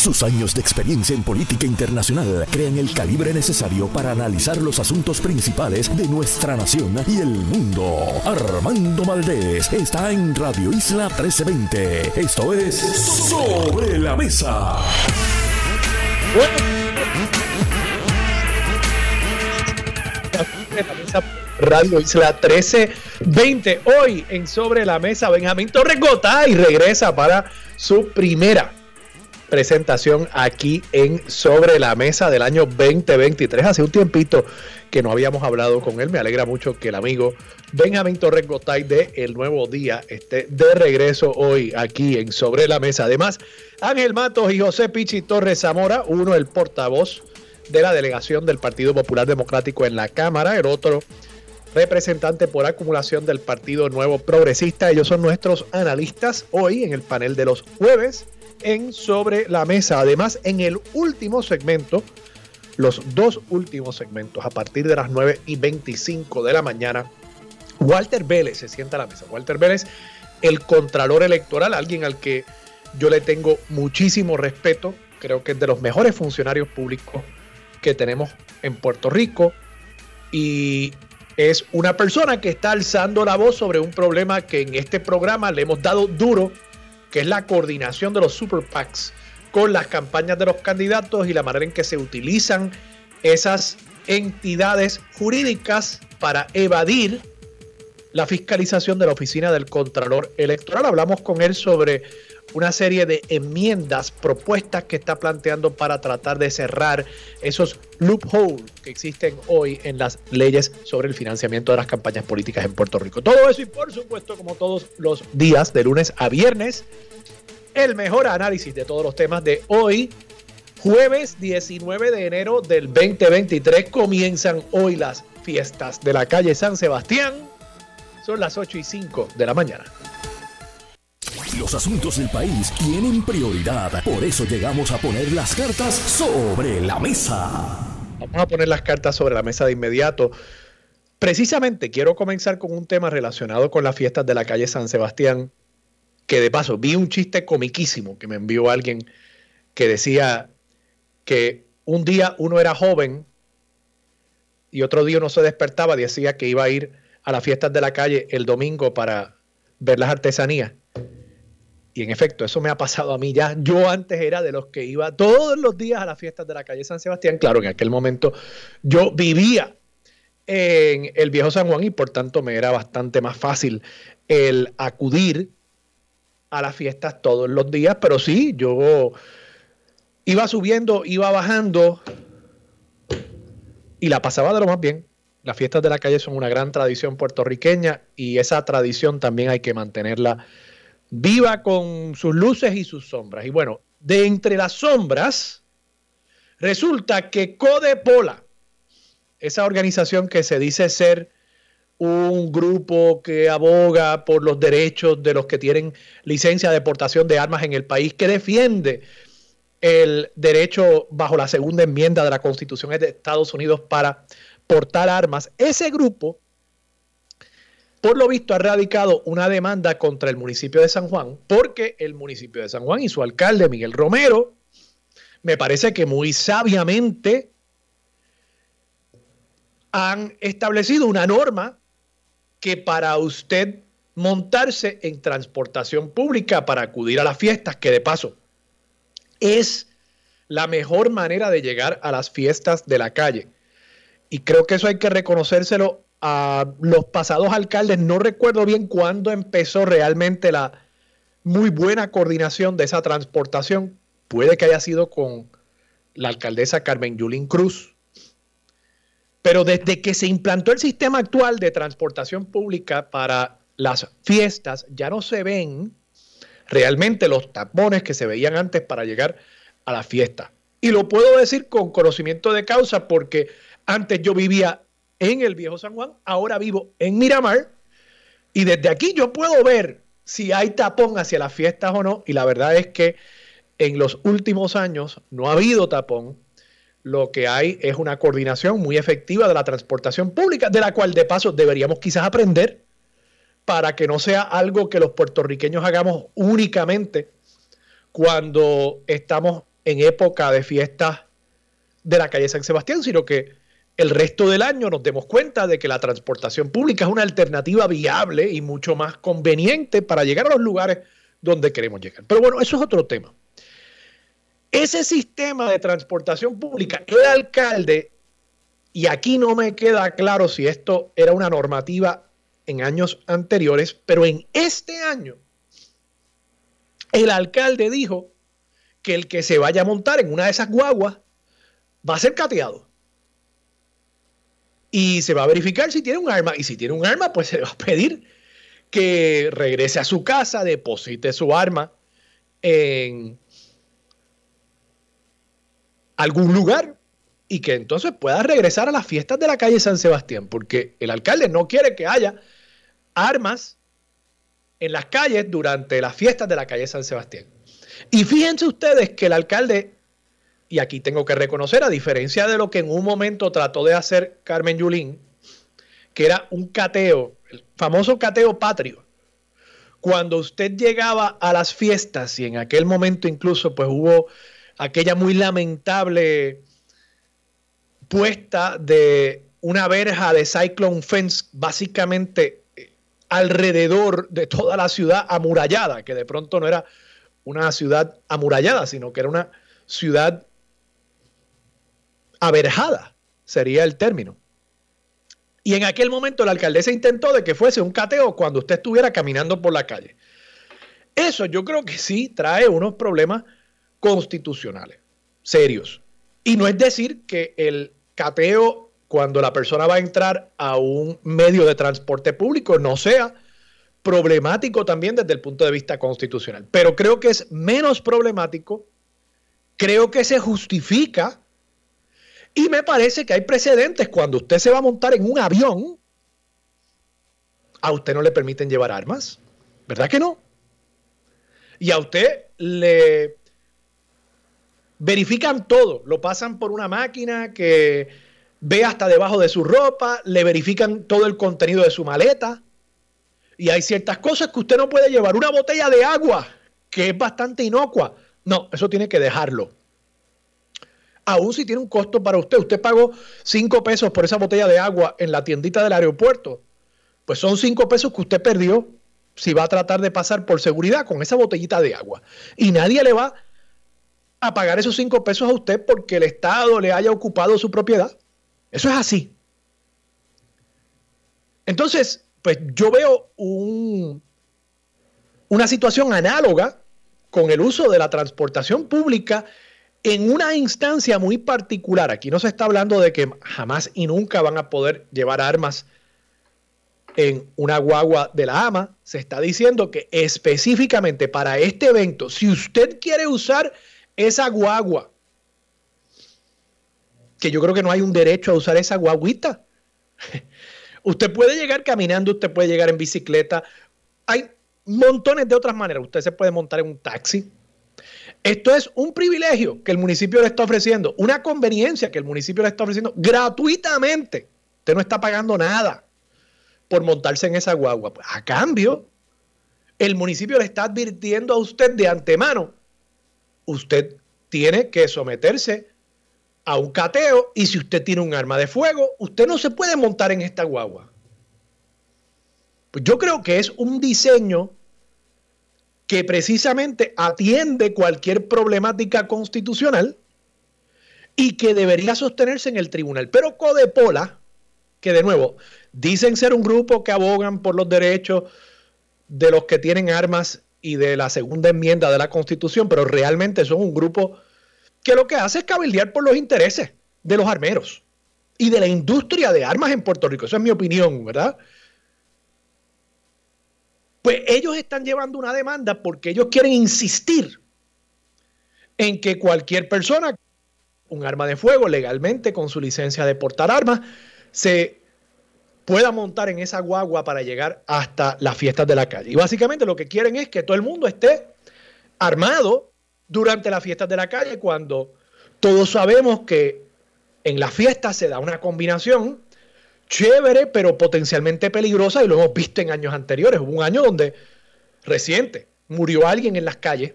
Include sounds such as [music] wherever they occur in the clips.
Sus años de experiencia en política internacional crean el calibre necesario para analizar los asuntos principales de nuestra nación y el mundo. Armando Valdés está en Radio Isla 1320. Esto es Sobre la Mesa. Radio Isla 1320. Hoy en Sobre la Mesa, Benjamín Torres y regresa para su primera presentación aquí en Sobre la Mesa del año 2023. Hace un tiempito que no habíamos hablado con él. Me alegra mucho que el amigo Benjamín Torres Gotay de El Nuevo Día esté de regreso hoy aquí en Sobre la Mesa. Además, Ángel Matos y José Pichi Torres Zamora, uno el portavoz de la delegación del Partido Popular Democrático en la Cámara, el otro representante por acumulación del Partido Nuevo Progresista. Ellos son nuestros analistas hoy en el panel de los jueves en Sobre la Mesa. Además, en el último segmento, los dos últimos segmentos, a partir de las 9 y 25 de la mañana, Walter Vélez se sienta a la mesa. Walter Vélez, el contralor electoral, alguien al que yo le tengo muchísimo respeto, creo que es de los mejores funcionarios públicos que tenemos en Puerto Rico y es una persona que está alzando la voz sobre un problema que en este programa le hemos dado duro que es la coordinación de los super PACs con las campañas de los candidatos y la manera en que se utilizan esas entidades jurídicas para evadir la fiscalización de la oficina del Contralor Electoral. Hablamos con él sobre una serie de enmiendas, propuestas que está planteando para tratar de cerrar esos loopholes que existen hoy en las leyes sobre el financiamiento de las campañas políticas en Puerto Rico. Todo eso y por supuesto, como todos los días, de lunes a viernes, el mejor análisis de todos los temas de hoy. Jueves 19 de enero del 2023 comienzan hoy las fiestas de la calle San Sebastián. Son las 8 y 5 de la mañana. Los asuntos del país tienen prioridad. Por eso llegamos a poner las cartas sobre la mesa. Vamos a poner las cartas sobre la mesa de inmediato. Precisamente quiero comenzar con un tema relacionado con las fiestas de la calle San Sebastián, que de paso vi un chiste comiquísimo que me envió alguien que decía que un día uno era joven y otro día uno se despertaba decía que iba a ir a las fiestas de la calle el domingo para ver las artesanías. Y en efecto, eso me ha pasado a mí ya. Yo antes era de los que iba todos los días a las fiestas de la calle San Sebastián. Claro, en aquel momento yo vivía en el viejo San Juan y por tanto me era bastante más fácil el acudir a las fiestas todos los días. Pero sí, yo iba subiendo, iba bajando y la pasaba de lo más bien. Las fiestas de la calle son una gran tradición puertorriqueña y esa tradición también hay que mantenerla viva con sus luces y sus sombras. Y bueno, de entre las sombras, resulta que Codepola, esa organización que se dice ser un grupo que aboga por los derechos de los que tienen licencia de portación de armas en el país, que defiende el derecho bajo la segunda enmienda de la Constitución de Estados Unidos para portar armas, ese grupo por lo visto ha radicado una demanda contra el municipio de San Juan porque el municipio de San Juan y su alcalde Miguel Romero, me parece que muy sabiamente han establecido una norma que para usted montarse en transportación pública para acudir a las fiestas, que de paso es la mejor manera de llegar a las fiestas de la calle. Y creo que eso hay que reconocérselo a los pasados alcaldes. No recuerdo bien cuándo empezó realmente la muy buena coordinación de esa transportación. Puede que haya sido con la alcaldesa Carmen Yulín Cruz. Pero desde que se implantó el sistema actual de transportación pública para las fiestas, ya no se ven realmente los tapones que se veían antes para llegar a la fiesta. Y lo puedo decir con conocimiento de causa porque antes yo vivía en el Viejo San Juan, ahora vivo en Miramar y desde aquí yo puedo ver si hay tapón hacia las fiestas o no y la verdad es que en los últimos años no ha habido tapón. Lo que hay es una coordinación muy efectiva de la transportación pública, de la cual de paso deberíamos quizás aprender para que no sea algo que los puertorriqueños hagamos únicamente cuando estamos en época de fiestas de la calle San Sebastián, sino que el resto del año nos demos cuenta de que la transportación pública es una alternativa viable y mucho más conveniente para llegar a los lugares donde queremos llegar. Pero bueno, eso es otro tema. Ese sistema de transportación pública, el alcalde, y aquí no me queda claro si esto era una normativa en años anteriores, pero en este año, el alcalde dijo que el que se vaya a montar en una de esas guaguas va a ser cateado. Y se va a verificar si tiene un arma. Y si tiene un arma, pues se va a pedir que regrese a su casa, deposite su arma en algún lugar y que entonces pueda regresar a las fiestas de la calle San Sebastián, porque el alcalde no quiere que haya armas en las calles durante las fiestas de la calle San Sebastián. Y fíjense ustedes que el alcalde, y aquí tengo que reconocer, a diferencia de lo que en un momento trató de hacer Carmen Yulín, que era un cateo, el famoso cateo patrio, cuando usted llegaba a las fiestas y en aquel momento incluso pues hubo aquella muy lamentable puesta de una verja de Cyclone Fence básicamente eh, alrededor de toda la ciudad amurallada, que de pronto no era una ciudad amurallada, sino que era una ciudad averjada, sería el término. Y en aquel momento la alcaldesa intentó de que fuese un cateo cuando usted estuviera caminando por la calle. Eso yo creo que sí trae unos problemas constitucionales serios. Y no es decir que el cateo cuando la persona va a entrar a un medio de transporte público no sea problemático también desde el punto de vista constitucional. Pero creo que es menos problemático, creo que se justifica y me parece que hay precedentes cuando usted se va a montar en un avión, a usted no le permiten llevar armas, ¿verdad que no? Y a usted le verifican todo, lo pasan por una máquina que ve hasta debajo de su ropa, le verifican todo el contenido de su maleta. Y hay ciertas cosas que usted no puede llevar. Una botella de agua, que es bastante inocua. No, eso tiene que dejarlo aún si tiene un costo para usted. Usted pagó 5 pesos por esa botella de agua en la tiendita del aeropuerto. Pues son 5 pesos que usted perdió si va a tratar de pasar por seguridad con esa botellita de agua. Y nadie le va a pagar esos 5 pesos a usted porque el Estado le haya ocupado su propiedad. Eso es así. Entonces, pues yo veo un, una situación análoga con el uso de la transportación pública en una instancia muy particular, aquí no se está hablando de que jamás y nunca van a poder llevar armas en una guagua de la AMA, se está diciendo que específicamente para este evento, si usted quiere usar esa guagua, que yo creo que no hay un derecho a usar esa guaguita, [laughs] usted puede llegar caminando, usted puede llegar en bicicleta, hay montones de otras maneras, usted se puede montar en un taxi, esto es un privilegio que el municipio le está ofreciendo, una conveniencia que el municipio le está ofreciendo gratuitamente. Usted no está pagando nada por montarse en esa guagua. Pues, a cambio, el municipio le está advirtiendo a usted de antemano, usted tiene que someterse a un cateo y si usted tiene un arma de fuego, usted no se puede montar en esta guagua. Pues yo creo que es un diseño que precisamente atiende cualquier problemática constitucional y que debería sostenerse en el tribunal. Pero Codepola, que de nuevo dicen ser un grupo que abogan por los derechos de los que tienen armas y de la segunda enmienda de la Constitución, pero realmente son un grupo que lo que hace es cabildear por los intereses de los armeros y de la industria de armas en Puerto Rico. Esa es mi opinión, ¿verdad? Pues ellos están llevando una demanda porque ellos quieren insistir en que cualquier persona, un arma de fuego legalmente con su licencia de portar armas, se pueda montar en esa guagua para llegar hasta las fiestas de la calle. Y básicamente lo que quieren es que todo el mundo esté armado durante las fiestas de la calle cuando todos sabemos que en las fiestas se da una combinación chévere, pero potencialmente peligrosa, y lo hemos visto en años anteriores. Hubo un año donde, reciente, murió alguien en las calles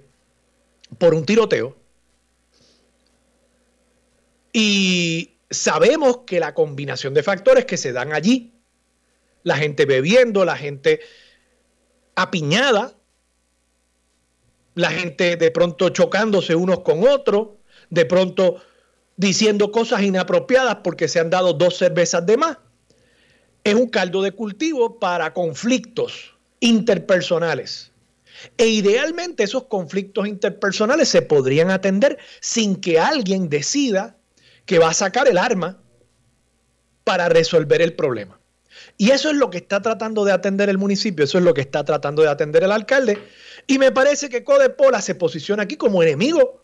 por un tiroteo. Y sabemos que la combinación de factores que se dan allí, la gente bebiendo, la gente apiñada, la gente de pronto chocándose unos con otros, de pronto diciendo cosas inapropiadas porque se han dado dos cervezas de más. Es un caldo de cultivo para conflictos interpersonales. E idealmente esos conflictos interpersonales se podrían atender sin que alguien decida que va a sacar el arma para resolver el problema. Y eso es lo que está tratando de atender el municipio, eso es lo que está tratando de atender el alcalde. Y me parece que Codepola se posiciona aquí como enemigo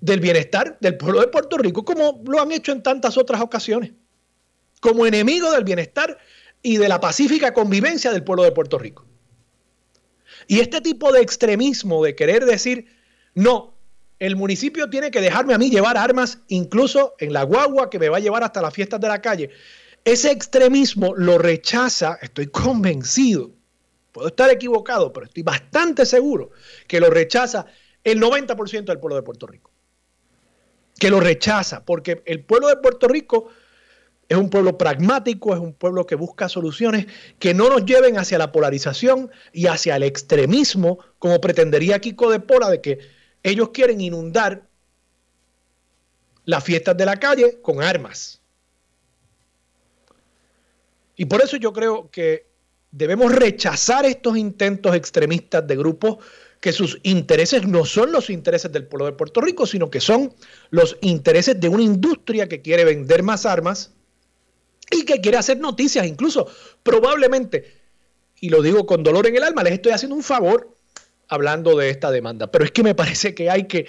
del bienestar del pueblo de Puerto Rico, como lo han hecho en tantas otras ocasiones, como enemigo del bienestar y de la pacífica convivencia del pueblo de Puerto Rico. Y este tipo de extremismo de querer decir, no, el municipio tiene que dejarme a mí llevar armas incluso en la guagua que me va a llevar hasta las fiestas de la calle. Ese extremismo lo rechaza, estoy convencido, puedo estar equivocado, pero estoy bastante seguro que lo rechaza el 90% del pueblo de Puerto Rico. Que lo rechaza, porque el pueblo de Puerto Rico es un pueblo pragmático, es un pueblo que busca soluciones que no nos lleven hacia la polarización y hacia el extremismo, como pretendería Kiko de Pola, de que ellos quieren inundar las fiestas de la calle con armas. Y por eso yo creo que debemos rechazar estos intentos extremistas de grupos que sus intereses no son los intereses del pueblo de Puerto Rico, sino que son los intereses de una industria que quiere vender más armas y que quiere hacer noticias, incluso probablemente, y lo digo con dolor en el alma, les estoy haciendo un favor hablando de esta demanda, pero es que me parece que hay que,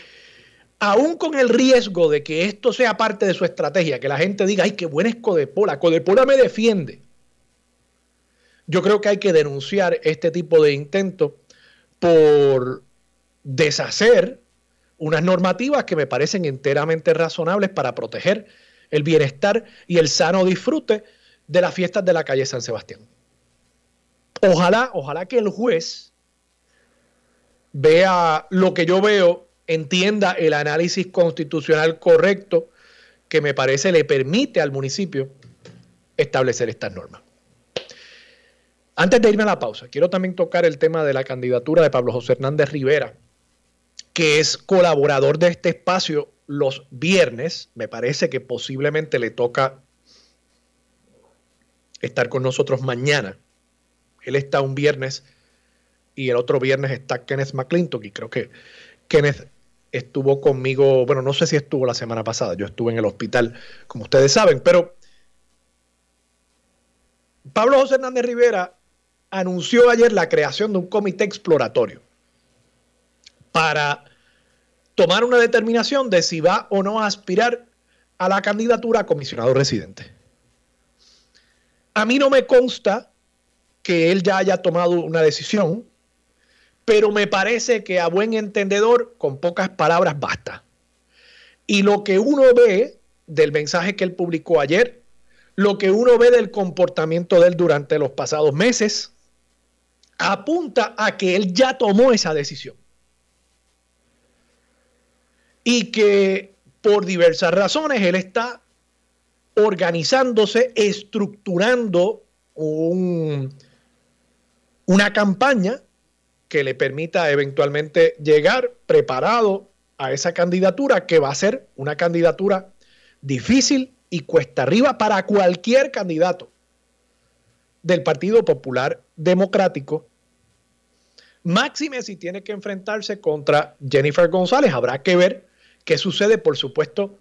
aún con el riesgo de que esto sea parte de su estrategia, que la gente diga, ay, qué buena es Codepola, Codepola me defiende. Yo creo que hay que denunciar este tipo de intentos por deshacer unas normativas que me parecen enteramente razonables para proteger el bienestar y el sano disfrute de las fiestas de la calle San Sebastián. Ojalá, ojalá que el juez vea lo que yo veo, entienda el análisis constitucional correcto que me parece le permite al municipio establecer estas normas. Antes de irme a la pausa, quiero también tocar el tema de la candidatura de Pablo José Hernández Rivera, que es colaborador de este espacio los viernes. Me parece que posiblemente le toca estar con nosotros mañana. Él está un viernes y el otro viernes está Kenneth McClintock y creo que Kenneth estuvo conmigo, bueno, no sé si estuvo la semana pasada, yo estuve en el hospital, como ustedes saben, pero Pablo José Hernández Rivera anunció ayer la creación de un comité exploratorio para tomar una determinación de si va o no a aspirar a la candidatura a comisionado residente. A mí no me consta que él ya haya tomado una decisión, pero me parece que a buen entendedor, con pocas palabras, basta. Y lo que uno ve del mensaje que él publicó ayer, lo que uno ve del comportamiento de él durante los pasados meses, apunta a que él ya tomó esa decisión. Y que por diversas razones él está organizándose, estructurando una campaña que le permita eventualmente llegar preparado a esa candidatura, que va a ser una candidatura difícil y cuesta arriba para cualquier candidato del Partido Popular Democrático. Máxime si tiene que enfrentarse contra Jennifer González. Habrá que ver qué sucede, por supuesto,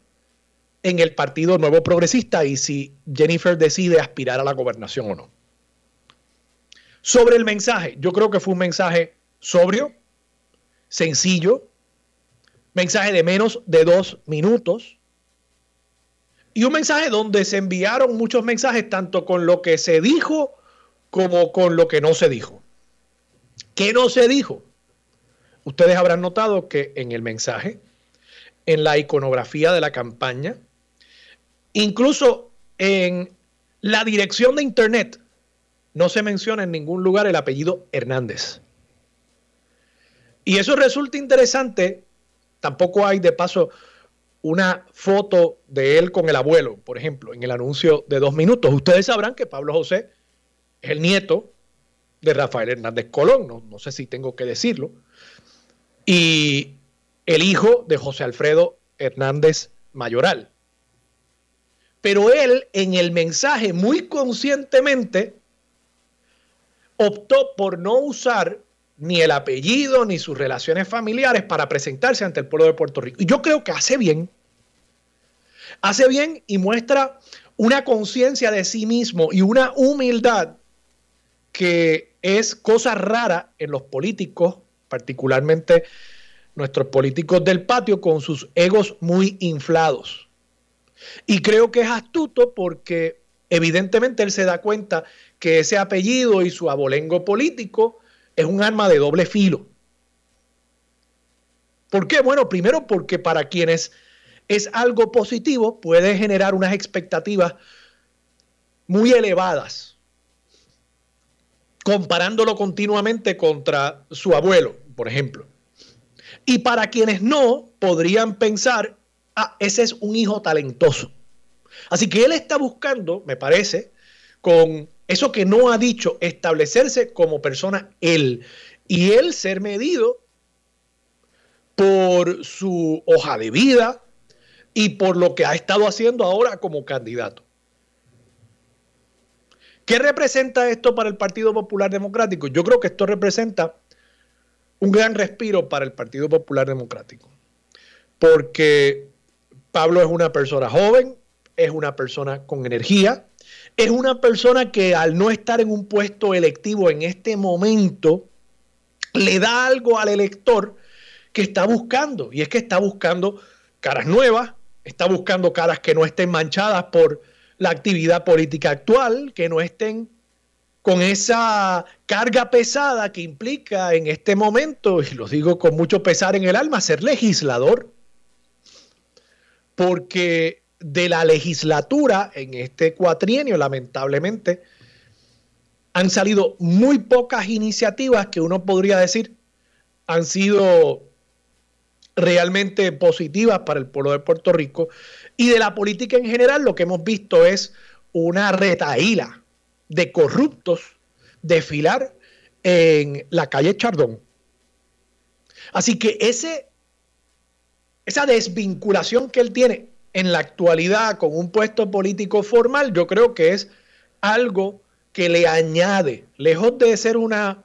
en el Partido Nuevo Progresista y si Jennifer decide aspirar a la gobernación o no. Sobre el mensaje, yo creo que fue un mensaje sobrio, sencillo, mensaje de menos de dos minutos, y un mensaje donde se enviaron muchos mensajes, tanto con lo que se dijo como con lo que no se dijo. ¿Qué no se dijo? Ustedes habrán notado que en el mensaje, en la iconografía de la campaña, incluso en la dirección de Internet, no se menciona en ningún lugar el apellido Hernández. Y eso resulta interesante. Tampoco hay, de paso, una foto de él con el abuelo, por ejemplo, en el anuncio de dos minutos. Ustedes sabrán que Pablo José es el nieto de Rafael Hernández Colón, no, no sé si tengo que decirlo, y el hijo de José Alfredo Hernández Mayoral. Pero él en el mensaje muy conscientemente optó por no usar ni el apellido ni sus relaciones familiares para presentarse ante el pueblo de Puerto Rico. Y yo creo que hace bien. Hace bien y muestra una conciencia de sí mismo y una humildad que es cosa rara en los políticos, particularmente nuestros políticos del patio, con sus egos muy inflados. Y creo que es astuto porque evidentemente él se da cuenta que ese apellido y su abolengo político es un arma de doble filo. ¿Por qué? Bueno, primero porque para quienes es algo positivo puede generar unas expectativas muy elevadas, comparándolo continuamente contra su abuelo, por ejemplo. Y para quienes no, podrían pensar, ah, ese es un hijo talentoso. Así que él está buscando, me parece, con eso que no ha dicho, establecerse como persona él y él ser medido por su hoja de vida y por lo que ha estado haciendo ahora como candidato. ¿Qué representa esto para el Partido Popular Democrático? Yo creo que esto representa un gran respiro para el Partido Popular Democrático, porque Pablo es una persona joven, es una persona con energía, es una persona que al no estar en un puesto electivo en este momento, le da algo al elector que está buscando. Y es que está buscando caras nuevas, está buscando caras que no estén manchadas por la actividad política actual, que no estén con esa carga pesada que implica en este momento, y lo digo con mucho pesar en el alma, ser legislador. Porque de la legislatura en este cuatrienio, lamentablemente, han salido muy pocas iniciativas que uno podría decir han sido realmente positivas para el pueblo de Puerto Rico. Y de la política en general, lo que hemos visto es una retaíla de corruptos desfilar en la calle Chardón. Así que ese, esa desvinculación que él tiene en la actualidad con un puesto político formal, yo creo que es algo que le añade, lejos de ser una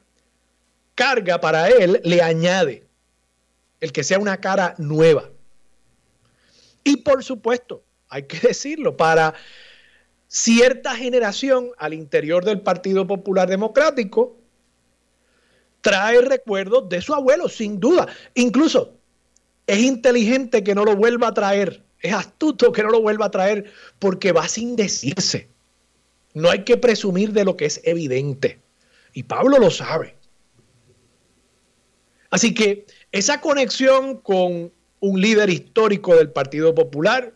carga para él, le añade el que sea una cara nueva. Y por supuesto, hay que [laughs] decirlo, para cierta generación al interior del Partido Popular Democrático, trae recuerdos de su abuelo, sin duda. Incluso es inteligente que no lo vuelva a traer es astuto que no lo vuelva a traer porque va sin decirse. No hay que presumir de lo que es evidente. Y Pablo lo sabe. Así que esa conexión con un líder histórico del Partido Popular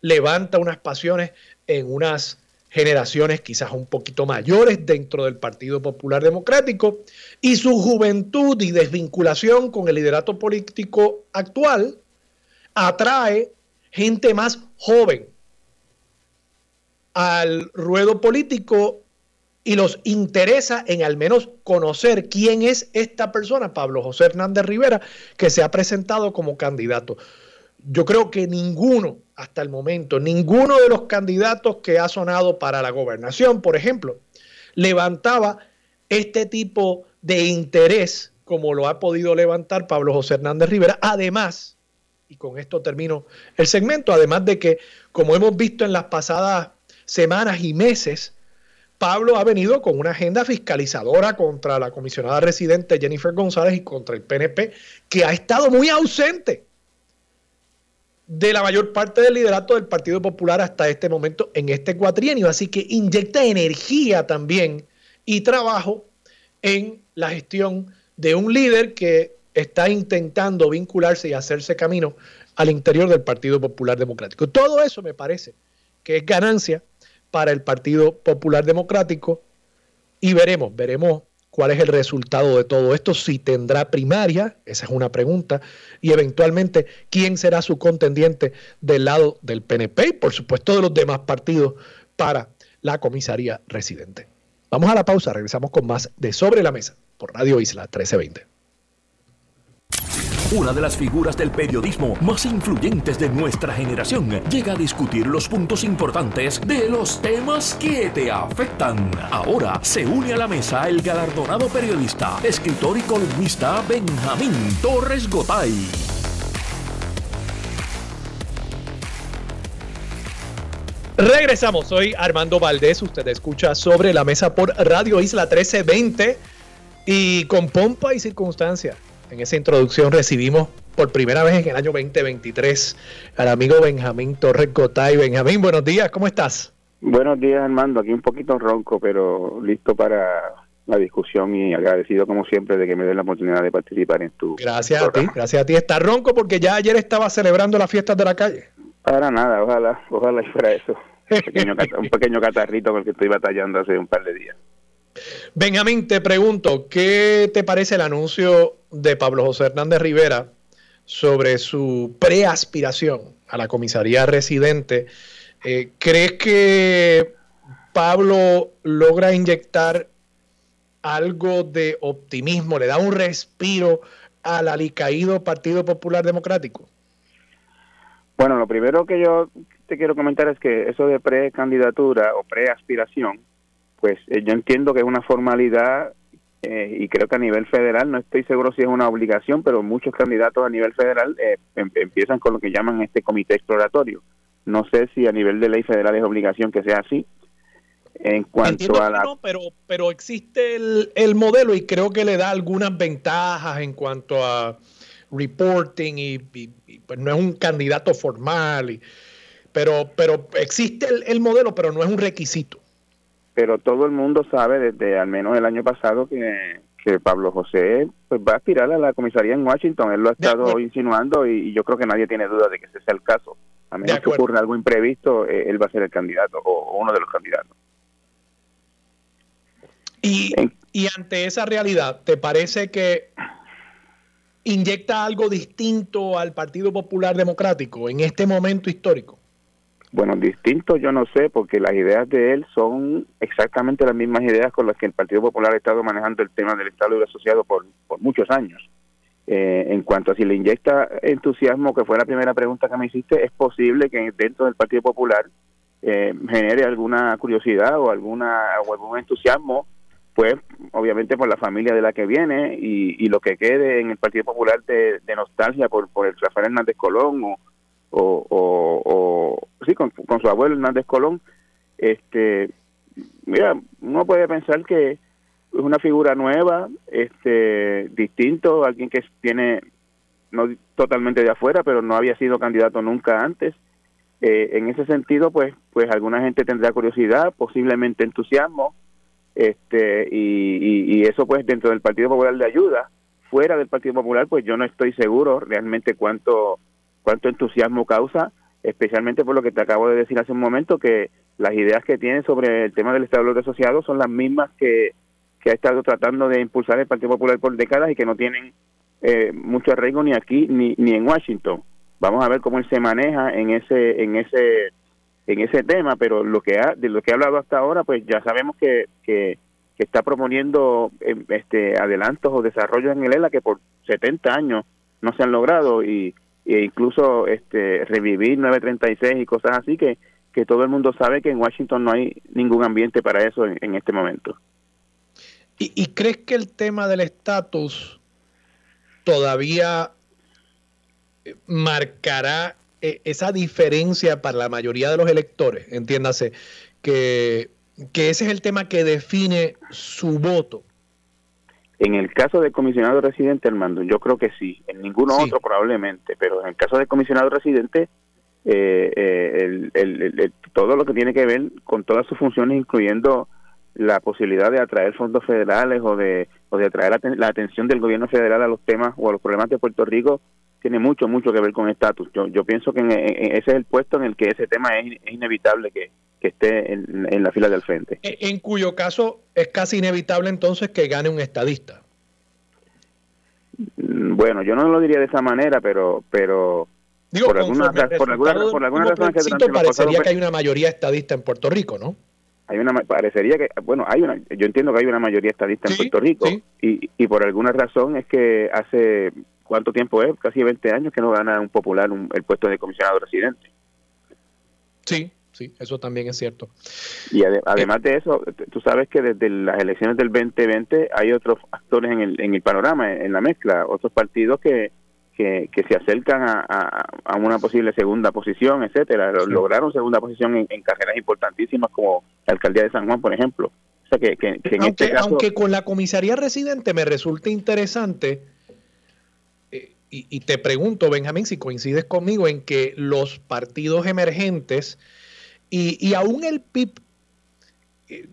levanta unas pasiones en unas generaciones quizás un poquito mayores dentro del Partido Popular Democrático y su juventud y desvinculación con el liderato político actual atrae gente más joven al ruedo político y los interesa en al menos conocer quién es esta persona, Pablo José Hernández Rivera, que se ha presentado como candidato. Yo creo que ninguno, hasta el momento, ninguno de los candidatos que ha sonado para la gobernación, por ejemplo, levantaba este tipo de interés como lo ha podido levantar Pablo José Hernández Rivera. Además, y con esto termino el segmento, además de que, como hemos visto en las pasadas semanas y meses, Pablo ha venido con una agenda fiscalizadora contra la comisionada residente Jennifer González y contra el PNP, que ha estado muy ausente de la mayor parte del liderato del Partido Popular hasta este momento en este cuatrienio. Así que inyecta energía también y trabajo en la gestión de un líder que está intentando vincularse y hacerse camino al interior del Partido Popular Democrático. Todo eso me parece que es ganancia para el Partido Popular Democrático y veremos, veremos cuál es el resultado de todo esto, si tendrá primaria, esa es una pregunta, y eventualmente quién será su contendiente del lado del PNP y por supuesto de los demás partidos para la comisaría residente. Vamos a la pausa, regresamos con más de Sobre la Mesa por Radio Isla 1320 una de las figuras del periodismo más influyentes de nuestra generación, llega a discutir los puntos importantes de los temas que te afectan. Ahora se une a la mesa el galardonado periodista, escritor y columnista Benjamín Torres Gotay. Regresamos, soy Armando Valdés, usted escucha sobre la mesa por Radio Isla 1320 y con pompa y circunstancia en esa introducción recibimos por primera vez en el año 2023 al amigo Benjamín Torres Gotay. Benjamín, buenos días, ¿cómo estás? Buenos días, Armando. Aquí un poquito ronco, pero listo para la discusión y agradecido como siempre de que me den la oportunidad de participar en tu Gracias a ti, gracias a ti. Está ronco porque ya ayer estaba celebrando las fiestas de la calle. Para nada, ojalá, ojalá fuera eso. Un pequeño, un [laughs] pequeño catarrito con el que estoy batallando hace un par de días. Benjamín, te pregunto, ¿qué te parece el anuncio de Pablo José Hernández Rivera sobre su preaspiración a la comisaría residente? Eh, ¿Crees que Pablo logra inyectar algo de optimismo, le da un respiro al alicaído Partido Popular Democrático? Bueno, lo primero que yo te quiero comentar es que eso de precandidatura o preaspiración pues eh, yo entiendo que es una formalidad eh, y creo que a nivel federal, no estoy seguro si es una obligación, pero muchos candidatos a nivel federal eh, em, empiezan con lo que llaman este comité exploratorio. No sé si a nivel de ley federal es obligación que sea así. En cuanto a la... No, pero, pero existe el, el modelo y creo que le da algunas ventajas en cuanto a reporting y, pues no es un candidato formal, y, pero, pero existe el, el modelo, pero no es un requisito pero todo el mundo sabe desde al menos el año pasado que, que Pablo José pues va a aspirar a la comisaría en Washington. Él lo ha estado insinuando y, yo creo que nadie tiene duda de que ese sea el caso. A menos que ocurra algo imprevisto, eh, él va a ser el candidato o, uno de los candidatos. Y, y ante esa realidad, ¿te parece que inyecta algo distinto al Partido Popular Democrático en este momento histórico? Bueno, distinto yo no sé, porque las ideas de él son exactamente las mismas ideas con las que el Partido Popular ha estado manejando el tema del Estado Libre Asociado por, por muchos años. Eh, en cuanto a si le inyecta entusiasmo, que fue la primera pregunta que me hiciste, es posible que dentro del Partido Popular eh, genere alguna curiosidad o alguna o algún entusiasmo, pues obviamente por la familia de la que viene y, y lo que quede en el Partido Popular de, de nostalgia por, por el Rafael Hernández Colón o, o, o, sí, con, su abuelo Hernández Colón, este, mira, uno puede pensar que es una figura nueva, este, distinto, alguien que tiene, no totalmente de afuera, pero no había sido candidato nunca antes. Eh, en ese sentido, pues, pues alguna gente tendrá curiosidad, posiblemente entusiasmo, este, y, y eso pues dentro del Partido Popular de ayuda. Fuera del Partido Popular, pues yo no estoy seguro realmente cuánto cuánto entusiasmo causa, especialmente por lo que te acabo de decir hace un momento, que las ideas que tiene sobre el tema del Estado de Asociado son las mismas que, ha estado tratando de impulsar el Partido Popular por décadas y que no tienen eh, mucho arraigo ni aquí ni, ni en Washington. Vamos a ver cómo él se maneja en ese en ese en ese tema, pero lo que ha, de lo que ha hablado hasta ahora, pues ya sabemos que, que, que está proponiendo eh, este adelantos o desarrollos en el ELA que por 70 años no se han logrado y e incluso este revivir 936 y cosas así que, que todo el mundo sabe que en Washington no hay ningún ambiente para eso en, este momento. ¿Y, crees que el tema del estatus todavía eh, marcará eh, esa diferencia para la mayoría de los electores? Entiéndase, que, que ese es el tema que define su voto. En el caso del comisionado residente, Armando, yo creo que sí. En ninguno otro probablemente, pero en el caso del comisionado residente, eh, eh, el, todo lo que tiene que ver con todas sus funciones, incluyendo la posibilidad de atraer fondos federales o de, o de atraer la, atención del gobierno federal a los temas o a los problemas de Puerto Rico, tiene mucho, mucho que ver con estatus. Yo, yo pienso que ese es el puesto en el que ese tema es, inevitable que, que esté en, la fila del frente. E, en cuyo caso es casi inevitable entonces que gane un estadista. Mm, bueno, yo no lo diría de esa manera, pero pero por alguna, por alguna, por alguna razón que parecería que hay una mayoría estadista en Puerto Rico, ¿no? Hay una parecería que bueno, hay una yo entiendo que hay una mayoría estadista en Puerto Rico y, y por alguna razón es que hace cuánto tiempo es, casi 20 años que no gana un popular el puesto de comisionado residente. Sí, sí, eso también es cierto. Y además de eso, tú sabes que desde las elecciones del 2020 hay otros actores en el, en el panorama, en la mezcla, otros partidos que, que, se acercan a, a, una posible segunda posición, etcétera. Lograron segunda posición en, carreras importantísimas como la alcaldía de San Juan, por ejemplo. O sea que, que, en aunque, este caso, aunque con la comisaría residente me resulta interesante y, te pregunto, Benjamín, si coincides conmigo en que los partidos emergentes y, y aún el PIB, eh,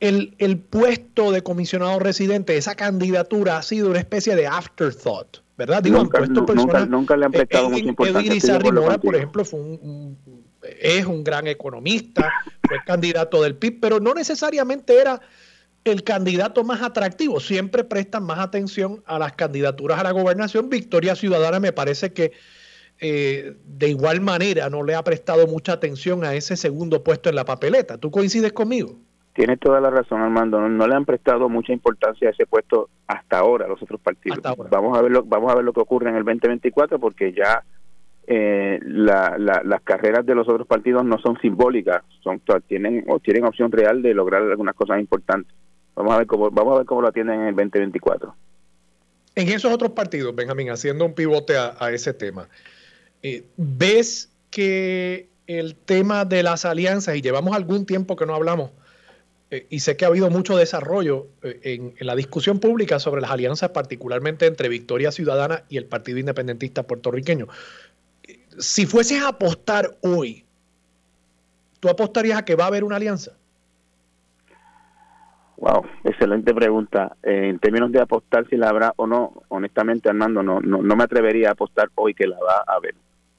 el, el, puesto de comisionado residente, esa candidatura ha sido una especie de afterthought, ¿verdad? Digo, nunca, nunca, le han prestado mucha importancia. por ejemplo, fue un, es un gran economista, fue candidato del PIB, pero no necesariamente era el candidato más atractivo. Siempre prestan más atención a las candidaturas a la gobernación. Victoria Ciudadana me parece que eh, de igual manera no le ha prestado mucha atención a ese segundo puesto en la papeleta. ¿Tú coincides conmigo? Tienes toda la razón, Armando. No, le han prestado mucha importancia a ese puesto hasta ahora los otros partidos. Vamos a ver lo, vamos a ver lo que ocurre en el 2024 porque ya eh, las carreras de los otros partidos no son simbólicas, son tienen o tienen opción real de lograr algunas cosas importantes. Vamos a ver cómo, vamos a ver cómo lo atienden en el 2024. En esos otros partidos, Benjamín, haciendo un pivote a, ese tema, eh, ¿ves que el tema de las alianzas, y llevamos algún tiempo que no hablamos, eh, y sé que ha habido mucho desarrollo eh, en, la discusión pública sobre las alianzas, particularmente entre Victoria Ciudadana y el Partido Independentista puertorriqueño. Si fueses a apostar hoy, ¿tú apostarías a que va a haber una alianza? Wow, excelente pregunta. Eh, en términos de apostar si la habrá o no, honestamente, Armando, no, no, no me atrevería a apostar hoy que la va a haber.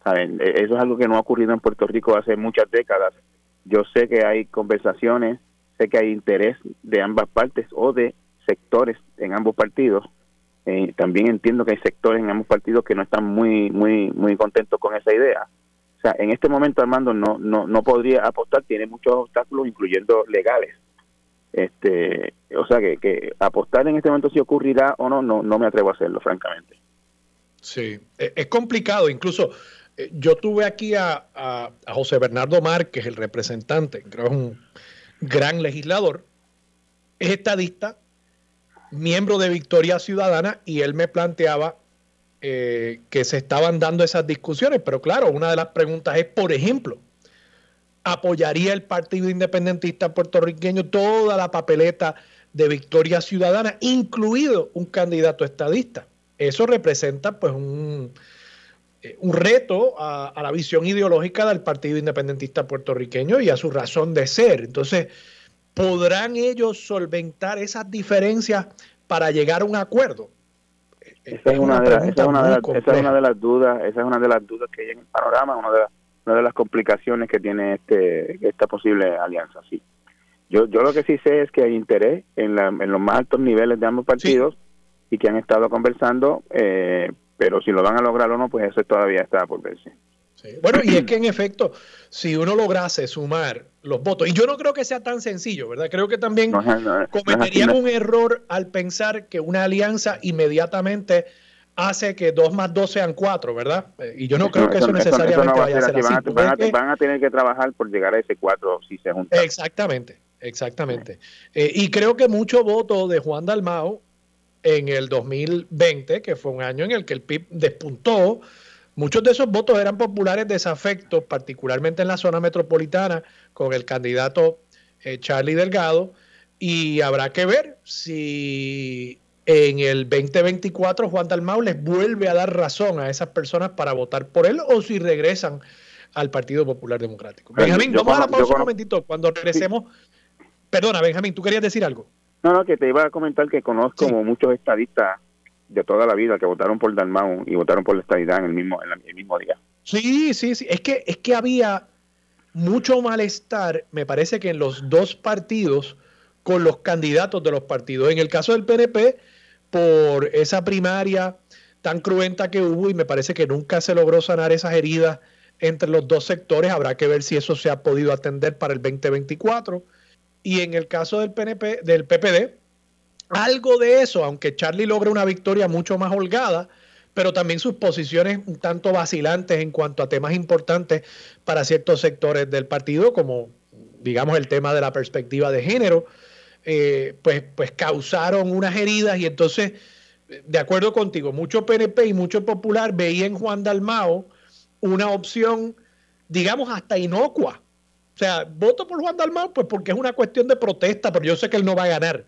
E, eso es algo que no ha ocurrido en Puerto Rico hace muchas décadas. Yo sé que hay conversaciones, sé que hay interés de ambas partes o de sectores en ambos partidos. Eh, también entiendo que hay sectores en ambos partidos que no están muy, muy, muy contentos con esa idea. O sea, en este momento, Armando, no, no, no podría apostar, tiene muchos obstáculos, incluyendo legales este, o sea que, que apostar en este momento si ocurrirá o no, no, no me atrevo a hacerlo, francamente. Sí, e, es complicado. Incluso yo tuve aquí a, a, José Bernardo Márquez, el representante, creo que es un gran legislador, es estadista, miembro de Victoria Ciudadana, y él me planteaba eh, que se estaban dando esas discusiones. Pero claro, una de las preguntas es, por ejemplo, apoyaría el Partido Independentista puertorriqueño toda la papeleta de victoria ciudadana, incluido un candidato estadista. Eso representa pues un, eh, un reto a, la visión ideológica del Partido Independentista puertorriqueño y a su razón de ser. Entonces, ¿podrán ellos solventar esas diferencias para llegar a un acuerdo? Esa es, una, de, las, esa es una de las dudas, esa es una de las dudas que hay en el panorama, una de las una de las complicaciones que tiene este esta posible alianza. Sí. Yo, yo lo que sí sé es que hay interés en, la, en los más altos niveles de ambos partidos y que han estado conversando, eh, pero si lo van a lograr o no, pues eso todavía está por verse. Bueno, y es que en efecto, si uno lograse sumar los votos, y yo no creo que sea tan sencillo, ¿verdad? Creo que también cometerían un error al pensar que una alianza inmediatamente hace que 2 más 2 sean 4, ¿verdad? Y yo no creo que eso, necesariamente vaya a ser así. Van a, tener que trabajar por llegar a ese 4 si se juntan. Exactamente, exactamente. Eh, y creo que mucho voto de Juan Dalmao en el 2020, que fue un año en el que el PIB despuntó, muchos de esos votos eran populares desafectos, particularmente en la zona metropolitana, con el candidato eh, Charlie Delgado, y habrá que ver si en el 2024 Juan Dalmau les vuelve a dar razón a esas personas para votar por él o si regresan al Partido Popular Democrático. Benjamín, vamos a la pausa un momentito. Cuando regresemos, perdona, Benjamín, ¿tú querías decir algo? No, no, que te iba a comentar que conozco muchos estadistas de toda la vida que votaron por Dalmau y votaron por la estadidad en el mismo, en el mismo día. Sí, sí, sí. Es que, es que había mucho malestar, me parece que en los dos partidos, con los candidatos de los partidos. En el caso del PNP, por esa primaria tan cruenta que hubo y me parece que nunca se logró sanar esas heridas entre los dos sectores. Habrá que ver si eso se ha podido atender para el 2024. Y en el caso del PNP, del PPD, algo de eso, aunque Charlie logre una victoria mucho más holgada, pero también sus posiciones un tanto vacilantes en cuanto a temas importantes para ciertos sectores del partido, como digamos el tema de la perspectiva de género, eh, pues, pues causaron unas heridas y entonces, de acuerdo contigo, mucho PNP y mucho Popular veían en Juan Dalmao una opción, digamos, hasta inocua. O sea, voto por Juan Dalmao, pues porque es una cuestión de protesta, pero yo sé que él no va a ganar.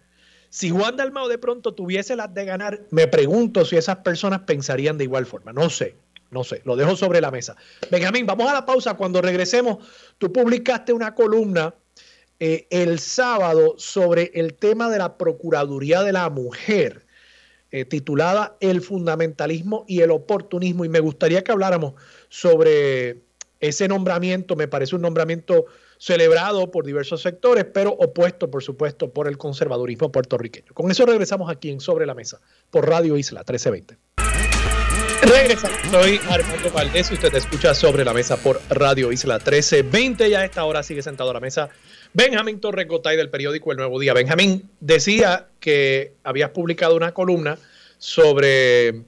Si Juan Dalmao de pronto tuviese las de ganar, me pregunto si esas personas pensarían de igual forma. No sé, no sé, lo dejo sobre la mesa. Benjamín, vamos a la pausa. Cuando regresemos, tú publicaste una columna eh, el sábado sobre el tema de la Procuraduría de la Mujer, eh, titulada El fundamentalismo y el oportunismo. Y me gustaría que habláramos sobre ese nombramiento. Me parece un nombramiento celebrado por diversos sectores, pero opuesto, por supuesto, por el conservadurismo puertorriqueño. Con eso regresamos aquí en Sobre la Mesa, por Radio Isla 1320. Regresamos, soy Armando Valdés y usted escucha Sobre la Mesa por Radio Isla 1320 y a esta hora sigue sentado a la mesa Benjamín Torres Gotay del periódico El Nuevo Día. Benjamín, decía que habías publicado una columna sobre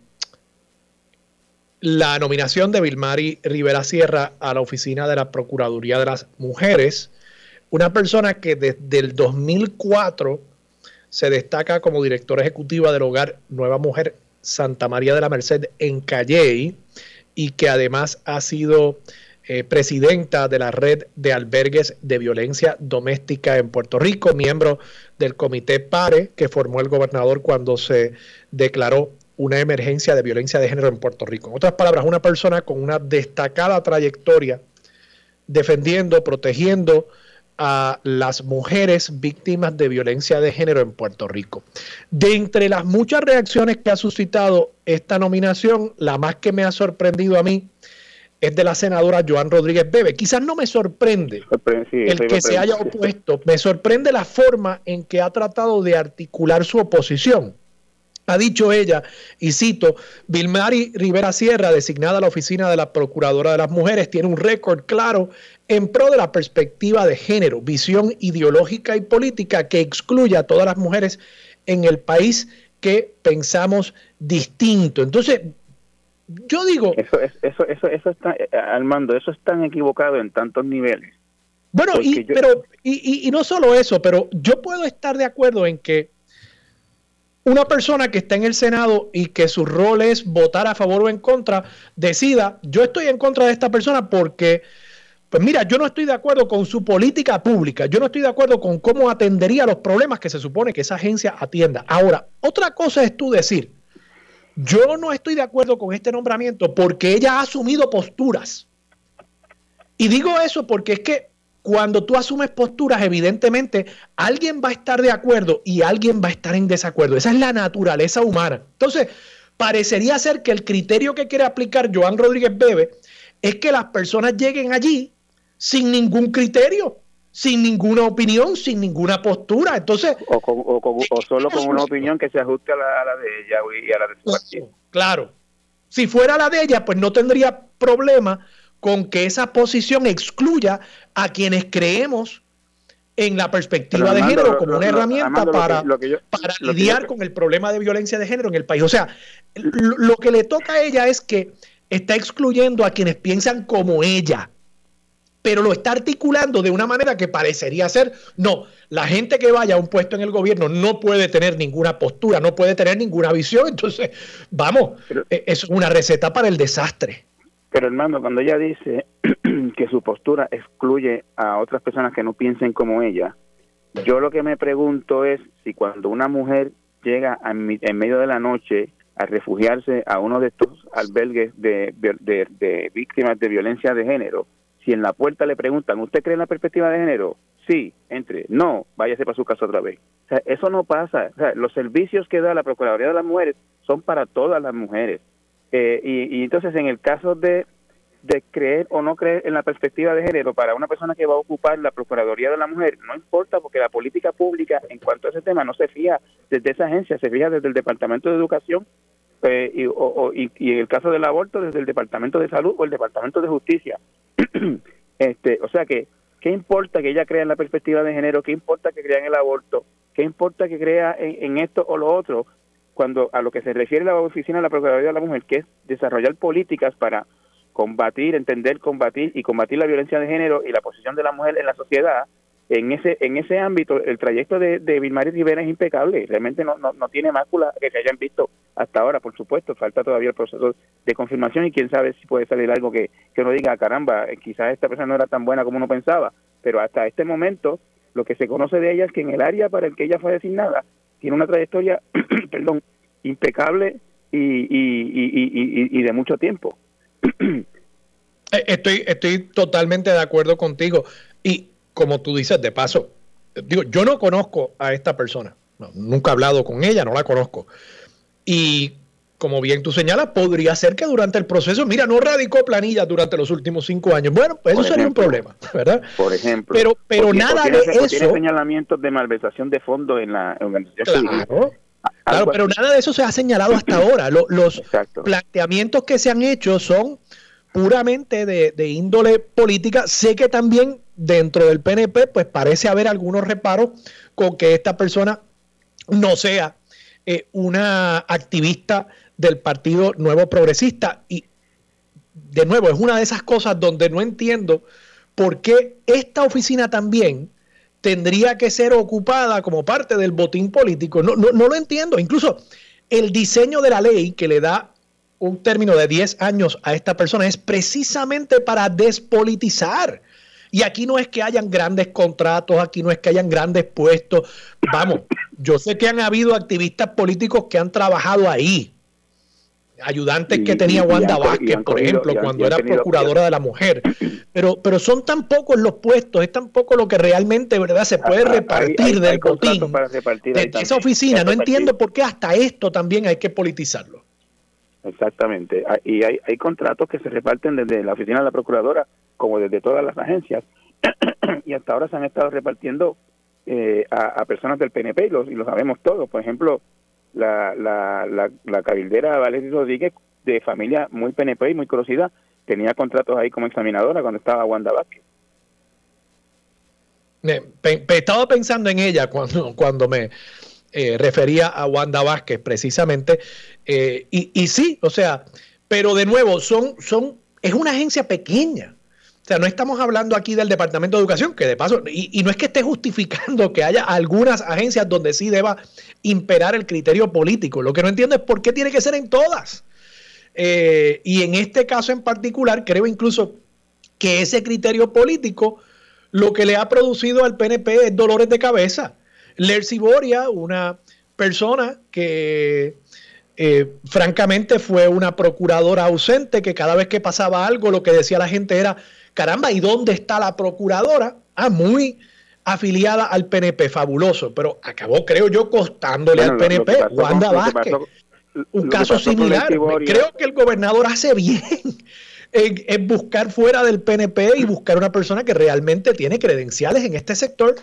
la nominación de Vilmari Rivera Sierra a la oficina de la Procuraduría de las Mujeres, una persona que desde el 2004 se destaca como directora ejecutiva del hogar Nueva Mujer Santa María de la Merced en Calley y que además ha sido eh, presidenta de la red de albergues de violencia doméstica en Puerto Rico, miembro del comité PARE que formó el gobernador cuando se declaró una emergencia de violencia de género en Puerto Rico. En otras palabras, una persona con una destacada trayectoria defendiendo, protegiendo a las mujeres víctimas de violencia de género en Puerto Rico. De entre las muchas reacciones que ha suscitado esta nominación, la más que me ha sorprendido a mí es de la senadora Joan Rodríguez Bebe. Quizás no me sorprende el que se haya opuesto, me sorprende la forma en que ha tratado de articular su oposición. Ha dicho ella, y cito, Vilmari Rivera Sierra, designada a la oficina de la Procuradora de las Mujeres, tiene un récord claro en pro de la perspectiva de género, visión ideológica y política que excluye a todas las mujeres en el país que pensamos distinto. Entonces, yo digo... Eso, eso, eso, eso está, eh, Armando, eso es tan equivocado en tantos niveles. Bueno, y, pero, y, y no solo eso, pero yo puedo estar de acuerdo en que una persona que está en el Senado y que su rol es votar a favor o en contra, decida, yo estoy en contra de esta persona porque, pues mira, yo no estoy de acuerdo con su política pública, yo no estoy de acuerdo con cómo atendería los problemas que se supone que esa agencia atienda. Ahora, otra cosa es tú decir, yo no estoy de acuerdo con este nombramiento porque ella ha asumido posturas. Y digo eso porque es que cuando tú asumes posturas, evidentemente alguien va a estar de acuerdo y alguien va a estar en desacuerdo. Esa es la naturaleza humana. Entonces, parecería ser que el criterio que quiere aplicar Joan Rodríguez Bebe es que las personas lleguen allí sin ningún criterio, sin ninguna opinión, sin ninguna postura. Entonces, o, solo con una opinión que se ajuste a la, de ella y a la de su partido. Claro. Si fuera la de ella, pues no tendría problema con que esa posición excluya a quienes creemos en la perspectiva de género como una herramienta para, para lidiar con el problema de violencia de género en el país. O sea, lo, que le toca a ella es que está excluyendo a quienes piensan como ella, pero lo está articulando de una manera que parecería ser, no, la gente que vaya a un puesto en el gobierno no puede tener ninguna postura, no puede tener ninguna visión, entonces, vamos, e, es una receta para el desastre. Pero hermano, cuando ella dice [clears throat] que su postura excluye a otras personas que no piensen como ella, yo lo que me pregunto es si cuando una mujer llega en medio de la noche a refugiarse a uno de estos albergues de, de, víctimas de violencia de género, si en la puerta le preguntan, ¿usted cree en la perspectiva de género? Sí, entre. No, váyase para su casa otra vez. O sea, eso no pasa. O sea, los servicios que da la Procuraduría de las Mujeres son para todas las mujeres. Eh, y, entonces en el caso de, de creer o no creer en la perspectiva de género para una persona que va a ocupar la Procuraduría de la Mujer, no importa porque la política pública en cuanto a ese tema no se fija desde esa agencia, se fija desde el Departamento de Educación eh, y, o, y, en el caso del aborto desde el Departamento de Salud o el Departamento de Justicia. [clears throat] este, o sea que, ¿qué importa que ella crea en la perspectiva de género? ¿Qué importa que crea en el aborto? ¿Qué importa que crea en, esto o lo otro? Cuando a lo que se refiere la oficina de la Procuraduría de la Mujer, que es desarrollar políticas para combatir, entender, combatir y combatir la violencia de género y la posición de la mujer en la sociedad, en ese en ese ámbito el trayecto de, de Vilmar Rivera es impecable, realmente no, no, no tiene mácula que se hayan visto hasta ahora, por supuesto, falta todavía el proceso de confirmación y quién sabe si puede salir algo que, que uno diga, caramba, eh, quizás esta persona no era tan buena como uno pensaba, pero hasta este momento lo que se conoce de ella es que en el área para el que ella fue designada tiene una trayectoria, [clears throat] perdón, impecable y, y, y, y de mucho tiempo. Eh, estoy, estoy totalmente de acuerdo contigo. Y como tú dices, de paso, digo, yo no conozco a esta persona. nunca he hablado con ella, no la conozco. Y como bien tú señalas, podría ser que durante el proceso, mira, no radicó planillas durante los últimos cinco años. Bueno, pues eso sería un problema, ¿verdad? Por ejemplo. Pero, pero nada de eso. Tiene señalamientos de malversación de fondos en la organización. Claro. Claro, pero nada de eso se ha señalado hasta ahora. Los, planteamientos que se han hecho son puramente de, índole política. Sé que también dentro del PNP, pues parece haber algunos reparos con que esta persona no sea eh, una activista del Partido Nuevo Progresista. Y de nuevo, es una de esas cosas donde no entiendo por qué esta oficina también tendría que ser ocupada como parte del botín político. No, no, no lo entiendo. Incluso el diseño de la ley que le da un término de 10 años a esta persona es precisamente para despolitizar. Y aquí no es que hayan grandes contratos, aquí no es que hayan grandes puestos. Vamos, yo sé que han habido activistas políticos que han trabajado ahí, ayudantes que tenía Wanda Vázquez, por ejemplo, cuando era procuradora de la mujer. Pero, pero son tan pocos los puestos, es tan poco lo que realmente verdad se puede repartir del botín de esa oficina. No entiendo por qué hasta esto también hay que politizarlo. Exactamente. Ah, y hay, hay contratos que se reparten desde la oficina de la procuradora como desde todas las agencias. [clears throat] y hasta ahora se han estado repartiendo eh, a, personas del PNP y lo, y lo sabemos todos. Por ejemplo, la, la, la, la cabildera Valeria Rodríguez, de familia muy PNP y muy conocida, tenía contratos ahí como examinadora cuando estaba Wanda Vázquez. estaba pensando en ella cuando, [laughs] cuando me eh, refería a Wanda Vázquez precisamente. Eh, y, y, sí, o sea, pero de nuevo, son, son, es una agencia pequeña. O sea, no estamos hablando aquí del Departamento de Educación, que de paso, y, no es que esté justificando que haya algunas agencias donde sí deba imperar el criterio político. Lo que no entiendo es por qué tiene que ser en todas. Eh, y en este caso en particular, creo incluso que ese criterio político lo que le ha producido al PNP es dolores de cabeza. Lercy Boria, una persona que eh, francamente fue una procuradora ausente, que cada vez que pasaba algo lo que decía la gente era caramba, ¿y dónde está la procuradora? Ah, muy afiliada al PNP, fabuloso, pero acabó, creo yo, costándole al PNP, Wanda Vázquez. un caso similar. Creo que el gobernador hace bien [laughs] en, buscar fuera del PNP y buscar una persona que realmente tiene credenciales en este sector.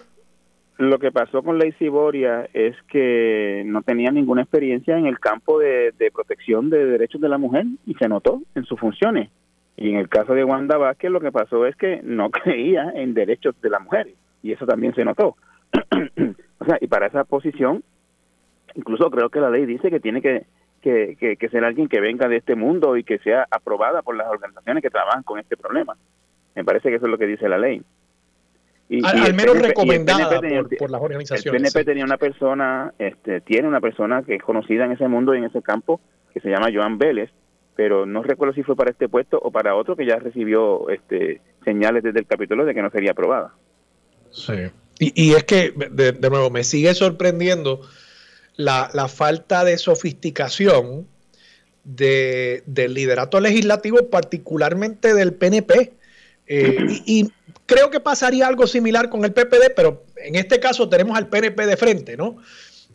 Lo que pasó con Lacey Boria es que no tenía ninguna experiencia en el campo de protección de derechos de la mujer y se notó en sus funciones. Y en el caso de Wanda Vázquez lo que pasó es que no [laughs] creía en derechos de las mujeres y eso también se notó. [clears throat] o sea, y para esa posición, incluso creo que la ley dice que tiene que, que, que, ser alguien que venga de este mundo y que sea aprobada por las organizaciones que trabajan con este problema. Me parece que eso es lo que dice la ley. Y, al, menos recomendada por, las organizaciones. El PNP tenía una persona, este, tiene una persona que es conocida en ese mundo y en ese campo, que se llama Joan Vélez, pero no recuerdo si fue para este puesto o para otro que ya recibió este señales desde el capítulo de que no sería aprobada. Sí. Y, es que, de, nuevo, me sigue sorprendiendo la, falta de sofisticación de, del liderato legislativo, particularmente del PNP. Eh, y, y, creo que pasaría algo similar con el PPD, pero en este caso tenemos al PNP de frente, ¿no?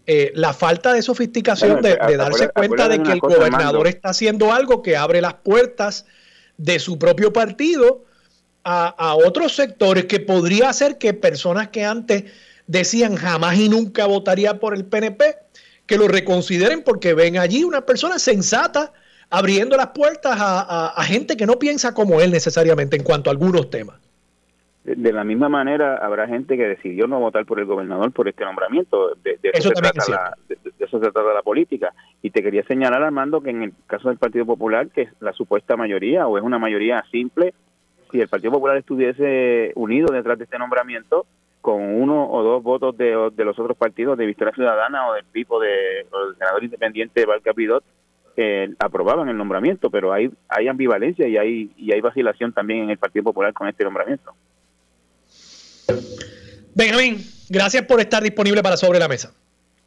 Eh, la falta de sofisticación de, darse cuenta de que el gobernador está haciendo algo que abre las puertas de su propio partido a, a otros sectores que podría hacer que personas que antes decían jamás y nunca votaría por el PNP, que lo reconsideren porque ven allí una persona sensata abriendo las puertas a, gente que no piensa como él necesariamente en cuanto a algunos temas. De, la misma manera, habrá gente que decidió no votar por el gobernador por este nombramiento. De, eso, se trata la, de, eso se trata la política. Y te quería señalar, Armando, que en el caso del Partido Popular, que es la supuesta mayoría o es una mayoría simple, si el Partido Popular estuviese unido detrás de este nombramiento, con uno o dos votos de, los otros partidos de Victoria Ciudadana o del tipo de, del senador independiente de Valcapidot, eh, aprobaban el nombramiento, pero hay, hay ambivalencia y hay, y hay vacilación también en el Partido Popular con este nombramiento. Benjamín, gracias por estar disponible para Sobre la Mesa.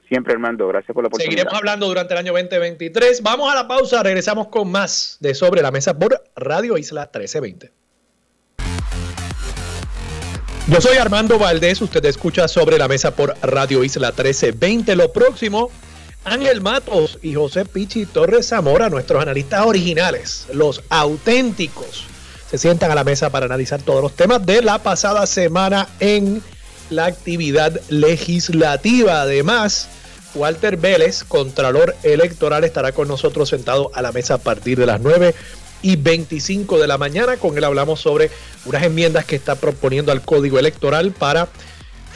Siempre, Armando, gracias por la oportunidad. Seguiremos hablando durante el año 2023. Vamos a la pausa, regresamos con más de Sobre la Mesa por Radio Isla 1320. Yo soy Armando Valdés, usted escucha sobre la mesa por Radio Isla 1320. Lo próximo, Ángel Matos y José Pichi Torres Zamora, nuestros analistas originales, los auténticos, se sientan a la mesa para analizar todos los temas de la pasada semana en la actividad legislativa. Además, Walter Vélez, Contralor Electoral, estará con nosotros sentado a la mesa a partir de las 9 y 25 de la mañana. Con él hablamos sobre unas enmiendas que está proponiendo al Código Electoral para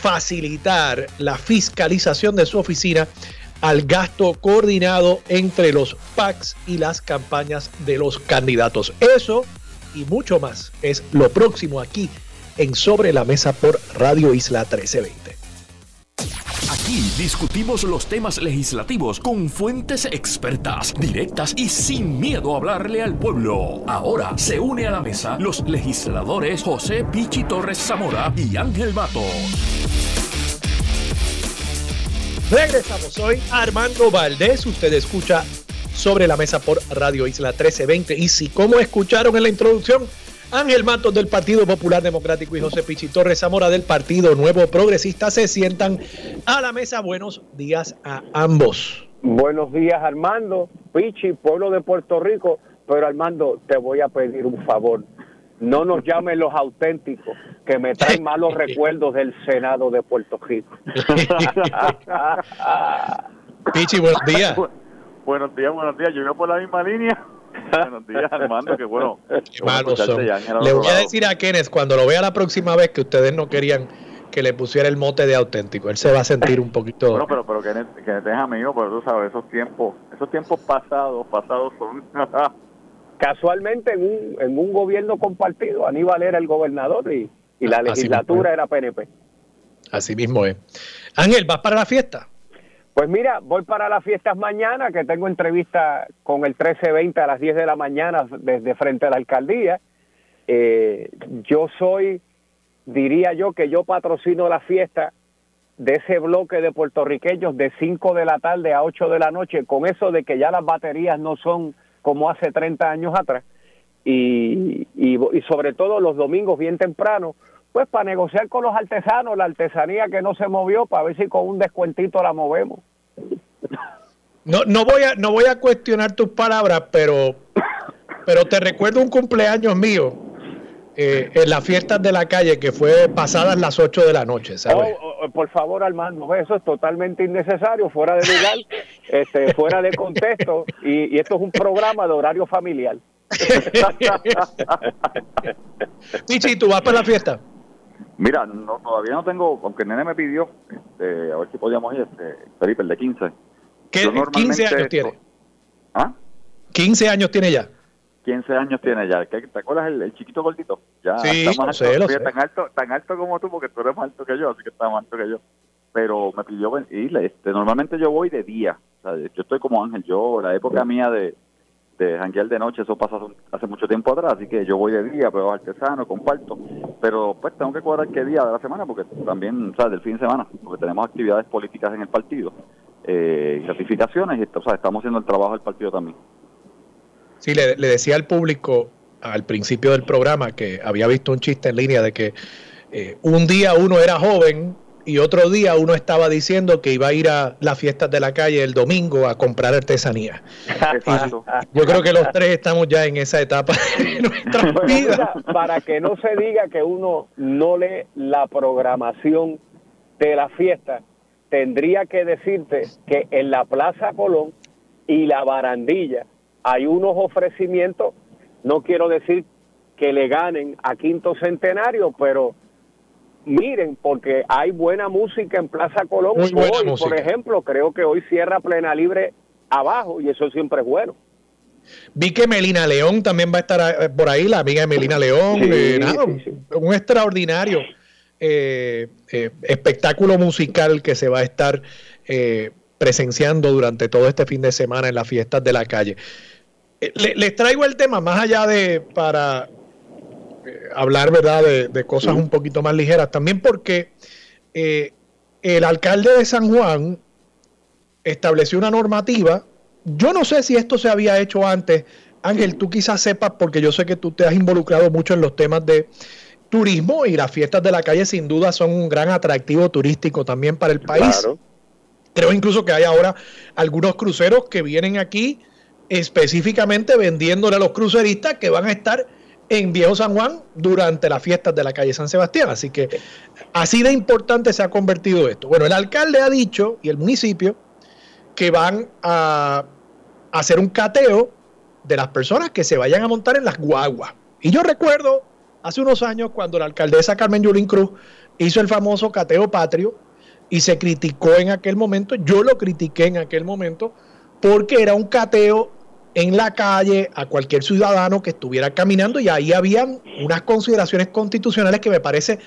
facilitar la fiscalización de su oficina al gasto coordinado entre los PACs y las campañas de los candidatos. Eso y mucho más es lo próximo aquí en Sobre la Mesa por Radio Isla 1320. Aquí discutimos los temas legislativos con fuentes expertas, directas y sin miedo a hablarle al pueblo. Ahora se une a la mesa los legisladores José Pichi Torres Zamora y Ángel Mato. Regresamos hoy Armando Valdés. Usted escucha sobre la mesa por Radio Isla 1320. Y si, como escucharon en la introducción, Ángel Matos del Partido Popular Democrático y José Pichi Torres Zamora del Partido Nuevo Progresista se sientan a la mesa. Buenos días a ambos. Buenos días Armando, Pichi, pueblo de Puerto Rico. Pero Armando, te voy a pedir un favor. No nos [laughs] llamen los auténticos, que me traen [laughs] malos recuerdos del Senado de Puerto Rico. [laughs] Pichi, buenos días. Buenos días, buenos días. Yo vivo por la misma línea. [laughs] Buenos días, Armando, qué bueno. [laughs] Le voy a decir a Kenneth cuando lo vea la próxima vez que ustedes no querían que le pusiera el mote de auténtico. Él se va a sentir un poquito. Bueno, pero, pero Kenneth, Kenneth es amigo, pero tú sabes, esos tiempos, esos tiempos pasados, pasados son. [laughs] Casualmente en un, en un gobierno compartido, Aníbal era el gobernador y, y la legislatura era PNP. Así mismo es. Ángel, ¿vas para la fiesta? Pues mira, voy para las fiestas mañana, que tengo entrevista con el 1320 a las 10 de la mañana desde frente a la alcaldía. Eh, yo soy, diría yo, que yo patrocino la fiesta de ese bloque de puertorriqueños de 5 de la tarde a 8 de la noche, con eso de que ya las baterías no son como hace 30 años atrás, y, sobre todo los domingos bien temprano, pues para negociar con los artesanos, la artesanía que no se movió, para ver si con un descuentito la movemos. No, no voy a, no voy a cuestionar tus palabras, pero, pero te recuerdo un cumpleaños mío eh, en las fiestas de la calle que fue pasadas las 8 de la noche, ¿sabes? Oh, oh, por favor, Armando, eso es totalmente innecesario, fuera de lugar, [laughs] este, fuera de contexto, y, y esto es un programa de horario familiar. [laughs] Pichi, ¿tú vas para la fiesta? Mira, no, todavía no tengo, aunque el nene me pidió, este, a ver si podíamos ir, este, Felipe, el de 15. ¿Qué, 15 años tiene? ¿Ah? 15 años tiene ya. 15 años tiene ya. ¿Te acuerdas el, chiquito gordito? Ya sí, está más alto, Tan, alto, tan alto como tú, porque tú eres más alto que yo, así que está más alto que yo. Pero me pidió ir. Este, normalmente yo voy de día. O sea, yo estoy como Ángel. Yo, la época mía de, janguear de noche, eso pasa hace mucho tiempo atrás, así que yo voy de día, pero artesano, comparto, pero pues tengo que cuadrar qué día de la semana, porque también, o sea, del fin de semana, porque tenemos actividades políticas en el partido, eh, y certificaciones, y, o sea, estamos haciendo el trabajo del partido también. Sí, le, decía al público al principio del programa que había visto un chiste en línea de que eh, un día uno era joven y otro día uno estaba diciendo que iba a ir a las fiestas de la calle el domingo a comprar artesanía. Yo creo que los tres estamos ya en esa etapa [laughs] de nuestra vida. Para que no se diga que uno no lee la programación de la fiesta, tendría que decirte que en la Plaza Colón y la Barandilla hay unos ofrecimientos, no quiero decir que le ganen a Quinto Centenario, pero miren, porque hay buena música en Plaza Colón. hoy, por ejemplo, creo que hoy cierra Plena Libre abajo y eso siempre es bueno. Vi que Melina León también va a estar eh, por ahí, la amiga de Melina León. Eh, un extraordinario eh, espectáculo musical que se va a estar presenciando durante todo este fin de semana en las fiestas de la calle. les traigo el tema más allá de para hablar, ¿verdad?, de, cosas un poquito más ligeras. También porque eh, el alcalde de San Juan estableció una normativa. Yo no sé si esto se había hecho antes. Ángel, tú quizás sepas, porque yo sé que tú te has involucrado mucho en los temas de turismo y las fiestas de la calle sin duda son un gran atractivo turístico también para el país. Creo incluso que hay ahora algunos cruceros que vienen aquí específicamente vendiéndole a los cruceristas que van a estar en Viejo San Juan durante las fiestas de la calle San Sebastián. Así que así de importante se ha convertido esto. Bueno, el alcalde ha dicho y el municipio que van a hacer un cateo de las personas que se vayan a montar en las guaguas. Y yo recuerdo hace unos años cuando la alcaldesa Carmen Yulín Cruz hizo el famoso cateo patrio y se criticó en aquel momento, yo lo critiqué en aquel momento, porque era un cateo en la calle a cualquier ciudadano que estuviera caminando y ahí habían unas consideraciones constitucionales que me parece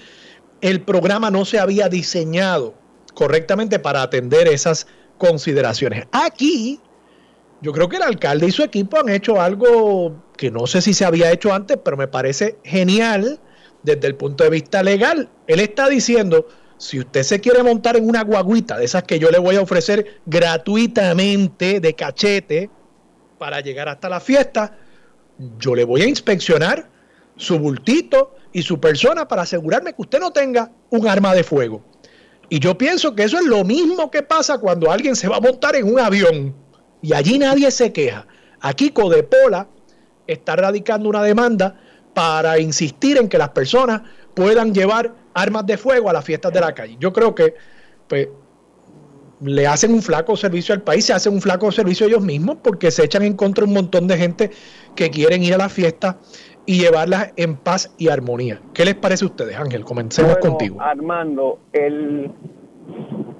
el programa no se había diseñado correctamente para atender esas consideraciones. Aquí yo creo que el alcalde y su equipo han hecho algo que no sé si se había hecho antes, pero me parece genial desde el punto de vista legal. Él está diciendo, si usted se quiere montar en una guaguita de esas que yo le voy a ofrecer gratuitamente de cachete, para llegar hasta la fiesta, yo le voy a inspeccionar su bultito y su persona para asegurarme que usted no tenga un arma de fuego. Y yo pienso que eso es lo mismo que pasa cuando alguien se va a montar en un avión y allí nadie se queja. Aquí Codepola está radicando una demanda para insistir en que las personas puedan llevar armas de fuego a las fiestas de la calle. Yo creo que pues, le hacen un flaco servicio al país, se hacen un flaco servicio ellos mismos porque se echan en contra un montón de gente que quieren ir a la fiesta y llevarlas en paz y armonía. ¿Qué les parece a ustedes, Ángel? Comencemos contigo. Armando, el,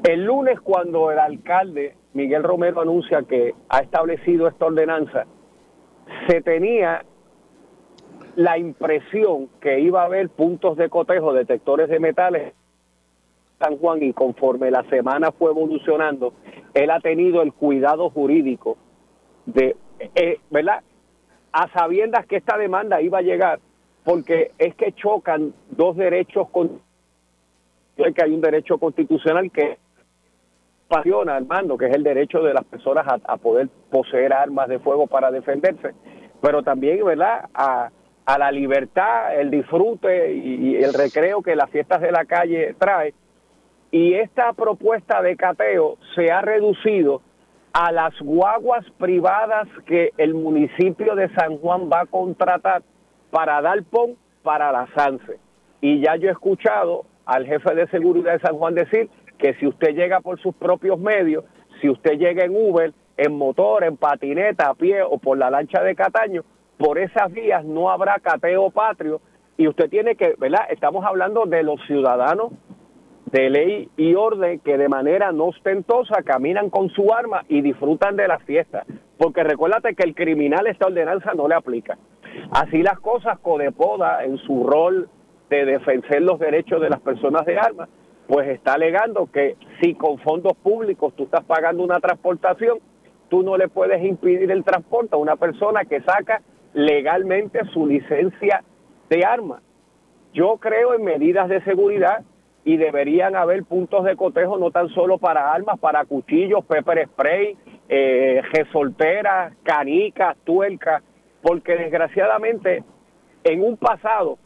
el lunes cuando el alcalde Miguel Romero anuncia que ha establecido esta ordenanza, se tenía la impresión que iba a haber puntos de cotejo, detectores de metales San Juan y conforme la semana fue evolucionando, él ha tenido el cuidado jurídico de, eh, ¿verdad? A sabiendas que esta demanda iba a llegar, porque es que chocan dos derechos con que hay un derecho constitucional que apasiona al mando, que es el derecho de las personas a, poder poseer armas de fuego para defenderse, pero también, ¿verdad?, a, la libertad, el disfrute y, el recreo que las fiestas de la calle trae y esta propuesta de cateo se ha reducido a las guaguas privadas que el municipio de San Juan va a contratar para dar pon para la SANSE. Y ya yo he escuchado al jefe de seguridad de San Juan decir que si usted llega por sus propios medios, si usted llega en Uber, en motor, en patineta, a pie o por la lancha de Cataño, por esas vías no habrá cateo patrio y usted tiene que, ¿verdad? Estamos hablando de los ciudadanos de ley y orden que de manera no ostentosa caminan con su arma y disfrutan de la fiesta. Porque recuérdate que el criminal esta ordenanza no le aplica. Así las cosas, Codepoda, en su rol de defender los derechos de las personas de armas, pues está alegando que si con fondos públicos tú estás pagando una transportación, tú no le puedes impedir el transporte a una persona que saca legalmente su licencia de arma. Yo creo en medidas de seguridad y deberían haber puntos de cotejo no tan solo para armas, para cuchillos, pepper spray, eh, resolteras, canicas, tuercas, porque desgraciadamente en un pasado,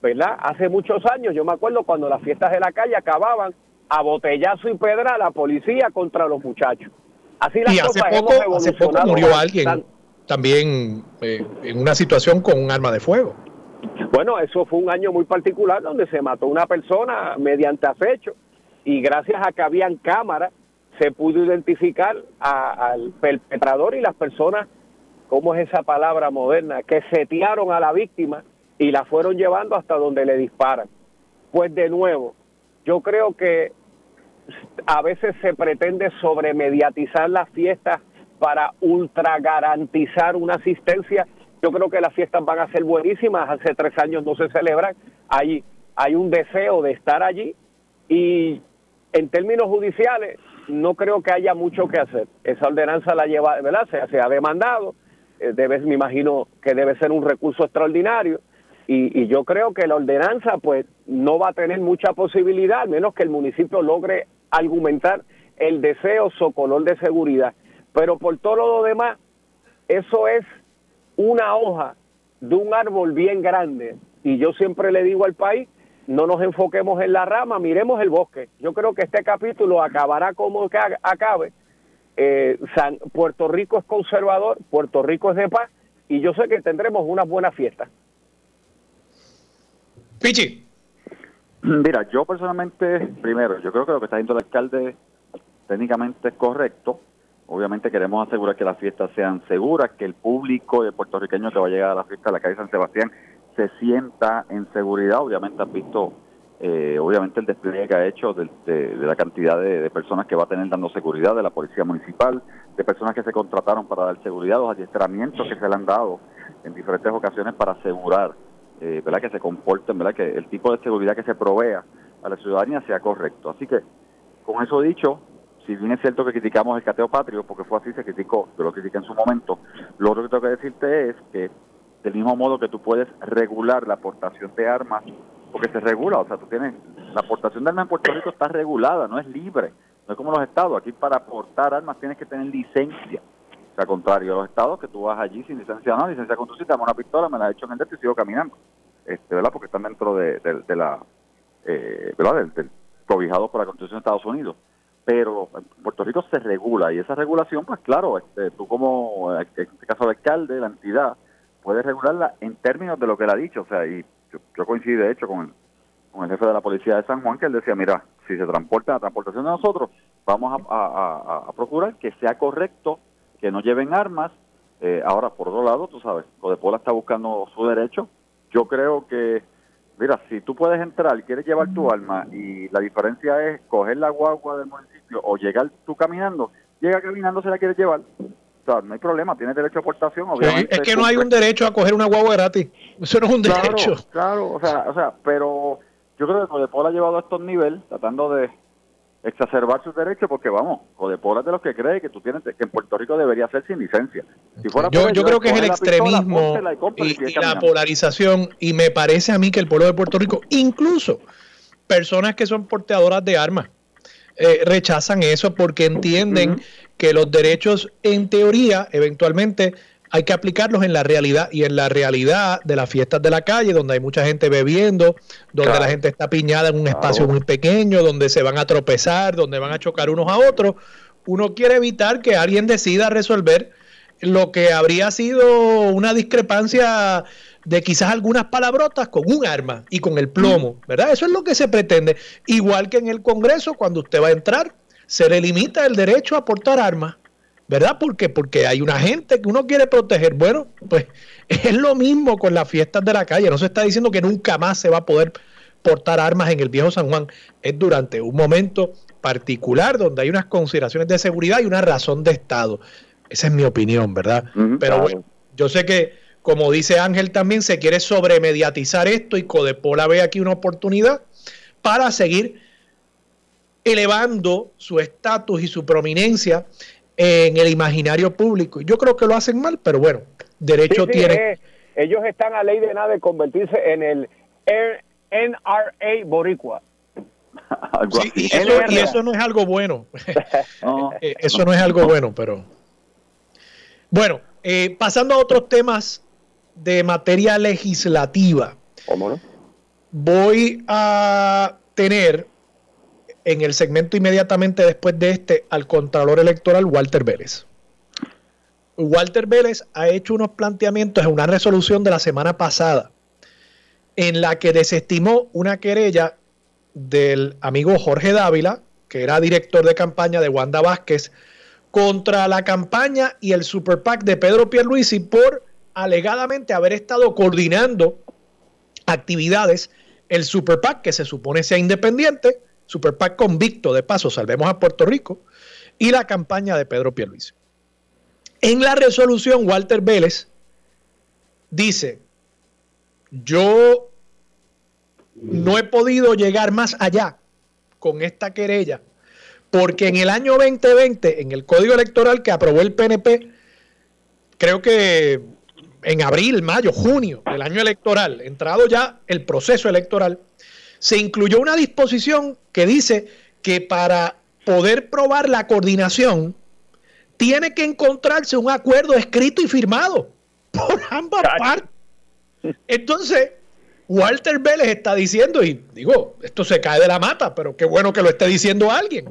¿verdad? Hace muchos años, yo me acuerdo cuando las fiestas de la calle acababan a botellazo y pedra a la policía contra los muchachos. Así las y hace poco, hace poco murió alguien también eh, en una situación con un arma de fuego. Bueno, eso fue un año muy particular donde se mató una persona mediante acecho y gracias a que habían cámaras se pudo identificar al perpetrador y las personas, ¿cómo es esa palabra moderna? Que setearon a la víctima y la fueron llevando hasta donde le disparan. Pues de nuevo, yo creo que a veces se pretende sobremediatizar las fiestas para ultra garantizar una asistencia. Yo creo que las fiestas van a ser buenísimas. Hace tres años no se celebran. Hay, hay un deseo de estar allí y en términos judiciales no creo que haya mucho que hacer. Esa ordenanza la lleva, ¿verdad? Se, ha demandado. Eh, debe, me imagino que debe ser un recurso extraordinario. Y, y, yo creo que la ordenanza pues no va a tener mucha posibilidad, al menos que el municipio logre argumentar el deseo socolor de seguridad. Pero por todo lo demás, eso es una hoja de un árbol bien grande. Y yo siempre le digo al país, no nos enfoquemos en la rama, miremos el bosque. Yo creo que este capítulo acabará como que acabe. Eh, San, Puerto Rico es conservador, Puerto Rico es de paz y yo sé que tendremos una buena fiesta. Pichi. Mira, yo personalmente, primero, yo creo que lo que está diciendo el alcalde técnicamente es correcto. Obviamente queremos asegurar que las fiestas sean seguras, que el público de puertorriqueño que va a llegar a la fiesta de la calle San Sebastián se sienta en seguridad. Obviamente has visto, eh, obviamente el despliegue que ha hecho de, la cantidad de, personas que va a tener dando seguridad, de la policía municipal, de personas que se contrataron para dar seguridad, los adiestramientos que se le han dado en diferentes ocasiones para asegurar, eh, ¿verdad? Que se comporten, ¿verdad? Que el tipo de seguridad que se provea a la ciudadanía sea correcto. Así que, con eso dicho, si bien es cierto que criticamos el cateo patrio, porque fue así, se criticó, yo lo critiqué en su momento, lo otro que tengo que decirte es que del mismo modo que tú puedes regular la aportación de armas, porque se regula, o sea, tú tienes, la aportación de armas en Puerto Rico está regulada, no es libre, no es como los estados, aquí para aportar armas tienes que tener licencia. O sea, contrario a los estados, que tú vas allí sin licencia, no, licencia con tu cita, una pistola, me la he hecho en el y sigo caminando. Este, ¿verdad? Porque están dentro de, la, eh, ¿verdad? Del, del, cobijado por la Constitución de Estados Unidos pero en Puerto Rico se regula y esa regulación, pues claro, este, tú como, en este caso el alcalde, la entidad, puedes regularla en términos de lo que él ha dicho, o sea, y yo, coincido de hecho con el, con el jefe de la policía de San Juan, que él decía, mira, si se transporta la transportación de nosotros, vamos a, procurar que sea correcto, que no lleven armas. Eh, ahora, por otro lado, tú sabes, Codepola está buscando su derecho. Yo creo que Mira, si tú puedes entrar, quieres llevar tu arma y la diferencia es coger la guagua del municipio o llegar tú caminando, llega caminando se la quieres llevar. O sea, no hay problema, tienes derecho a aportación. Obviamente, es que no hay un derecho a coger una guagua gratis. Eso no es un derecho. Claro, o sea, o sea, pero yo creo que Codepol ha llevado a estos niveles tratando de exacerbar sus derechos porque vamos, Codepol es de los que cree que tú tienes que en Puerto Rico debería ser sin licencia. yo, yo creo que es el extremismo y, la polarización y me parece a mí que el pueblo de Puerto Rico, incluso personas que son porteadoras de armas, eh, rechazan eso porque entienden que los derechos en teoría eventualmente hay que aplicarlos en la realidad y en la realidad de las fiestas de la calle, donde hay mucha gente bebiendo, donde la gente está piñada en un espacio muy pequeño, donde se van a tropezar, donde van a chocar unos a otros. Uno quiere evitar que alguien decida resolver lo que habría sido una discrepancia de quizás algunas palabrotas con un arma y con el plomo, ¿verdad? Eso es lo que se pretende. Igual que en el Congreso, cuando usted va a entrar, se le limita el derecho a portar armas. ¿Verdad? Porque porque hay una gente que uno quiere proteger. Bueno, pues [laughs] es lo mismo con las fiestas de la calle. No se está diciendo que nunca más se va a poder portar armas en el viejo San Juan. Es durante un momento particular donde hay unas consideraciones de seguridad y una razón de Estado. Esa es mi opinión, ¿verdad? Pero bueno, yo sé que, como dice Ángel también, se quiere sobremediatizar esto y Codepola ve aquí una oportunidad para seguir elevando su estatus y su prominencia en el imaginario público. Yo creo que lo hacen mal, pero bueno, derecho tiene. Eh, ellos están a ley de nada de convertirse en el NRA Boricua. [laughs] y, eso, no es algo bueno. [laughs] [laughs] Eh, eso no es algo bueno, pero. Bueno, eh, pasando a otros temas de materia legislativa. ¿Cómo no? Voy a tener en el segmento inmediatamente después de este al Contralor Electoral Walter Vélez. Walter Vélez ha hecho unos planteamientos en una resolución de la semana pasada en la que desestimó una querella del amigo Jorge Dávila, que era director de campaña de Wanda Vázquez, contra la campaña y el Super PAC de Pedro Pierluisi por alegadamente haber estado coordinando actividades el Super PAC, que se supone sea independiente, Super PAC convicto, de paso, salvemos a Puerto Rico, y la campaña de Pedro Pierluisi. En la resolución, Walter Vélez dice, yo no he podido llegar más allá con esta querella, porque en el año 2020, en el código electoral que aprobó el PNP, creo que en abril, mayo, junio del año electoral, entrado ya el proceso electoral, se incluyó una disposición que dice que para poder probar la coordinación, tiene que encontrarse un acuerdo escrito y firmado [laughs] por ambas partes. Entonces, Walter Vélez está diciendo, y digo, esto se cae de la mata, pero qué bueno que lo esté diciendo alguien.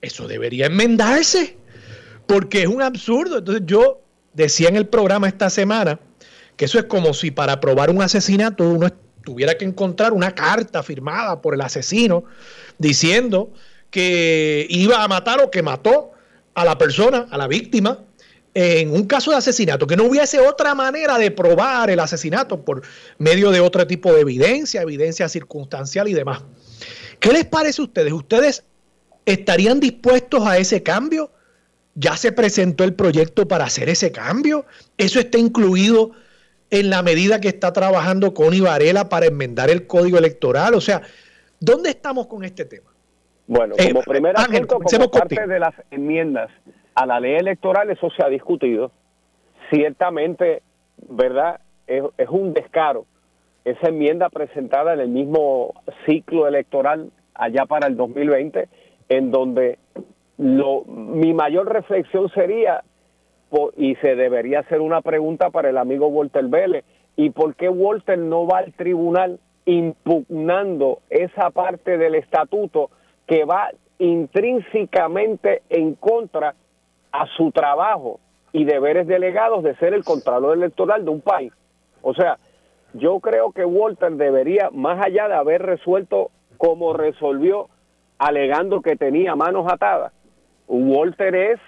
Eso debería enmendarse, porque es un absurdo. Entonces yo decía en el programa esta semana que eso es como si para probar un asesinato uno tuviera que encontrar una carta firmada por el asesino diciendo que iba a matar o que mató a la persona, a la víctima, en un caso de asesinato, que no hubiese otra manera de probar el asesinato por medio de otro tipo de evidencia, evidencia circunstancial y demás. ¿Qué les parece a ustedes? ¿Ustedes estarían dispuestos a ese cambio? ¿Ya se presentó el proyecto para hacer ese cambio? ¿Eso está incluido en la medida que está trabajando con Varela para enmendar el código electoral? O sea, ¿dónde estamos con este tema? Bueno, eh, como primer como parte de las enmiendas a la ley electoral, eso se ha discutido. Ciertamente, ¿verdad? Es, es un descaro esa enmienda presentada en el mismo ciclo electoral allá para el 2020, en donde lo, mi mayor reflexión sería, y se debería hacer una pregunta para el amigo Walter Vélez, ¿y por qué Walter no va al tribunal impugnando esa parte del estatuto que va intrínsecamente en contra a su trabajo y deberes delegados de ser el contralor electoral de un país. O sea, yo creo que Walter debería, más allá de haber resuelto como resolvió, alegando que tenía manos atadas, Walter es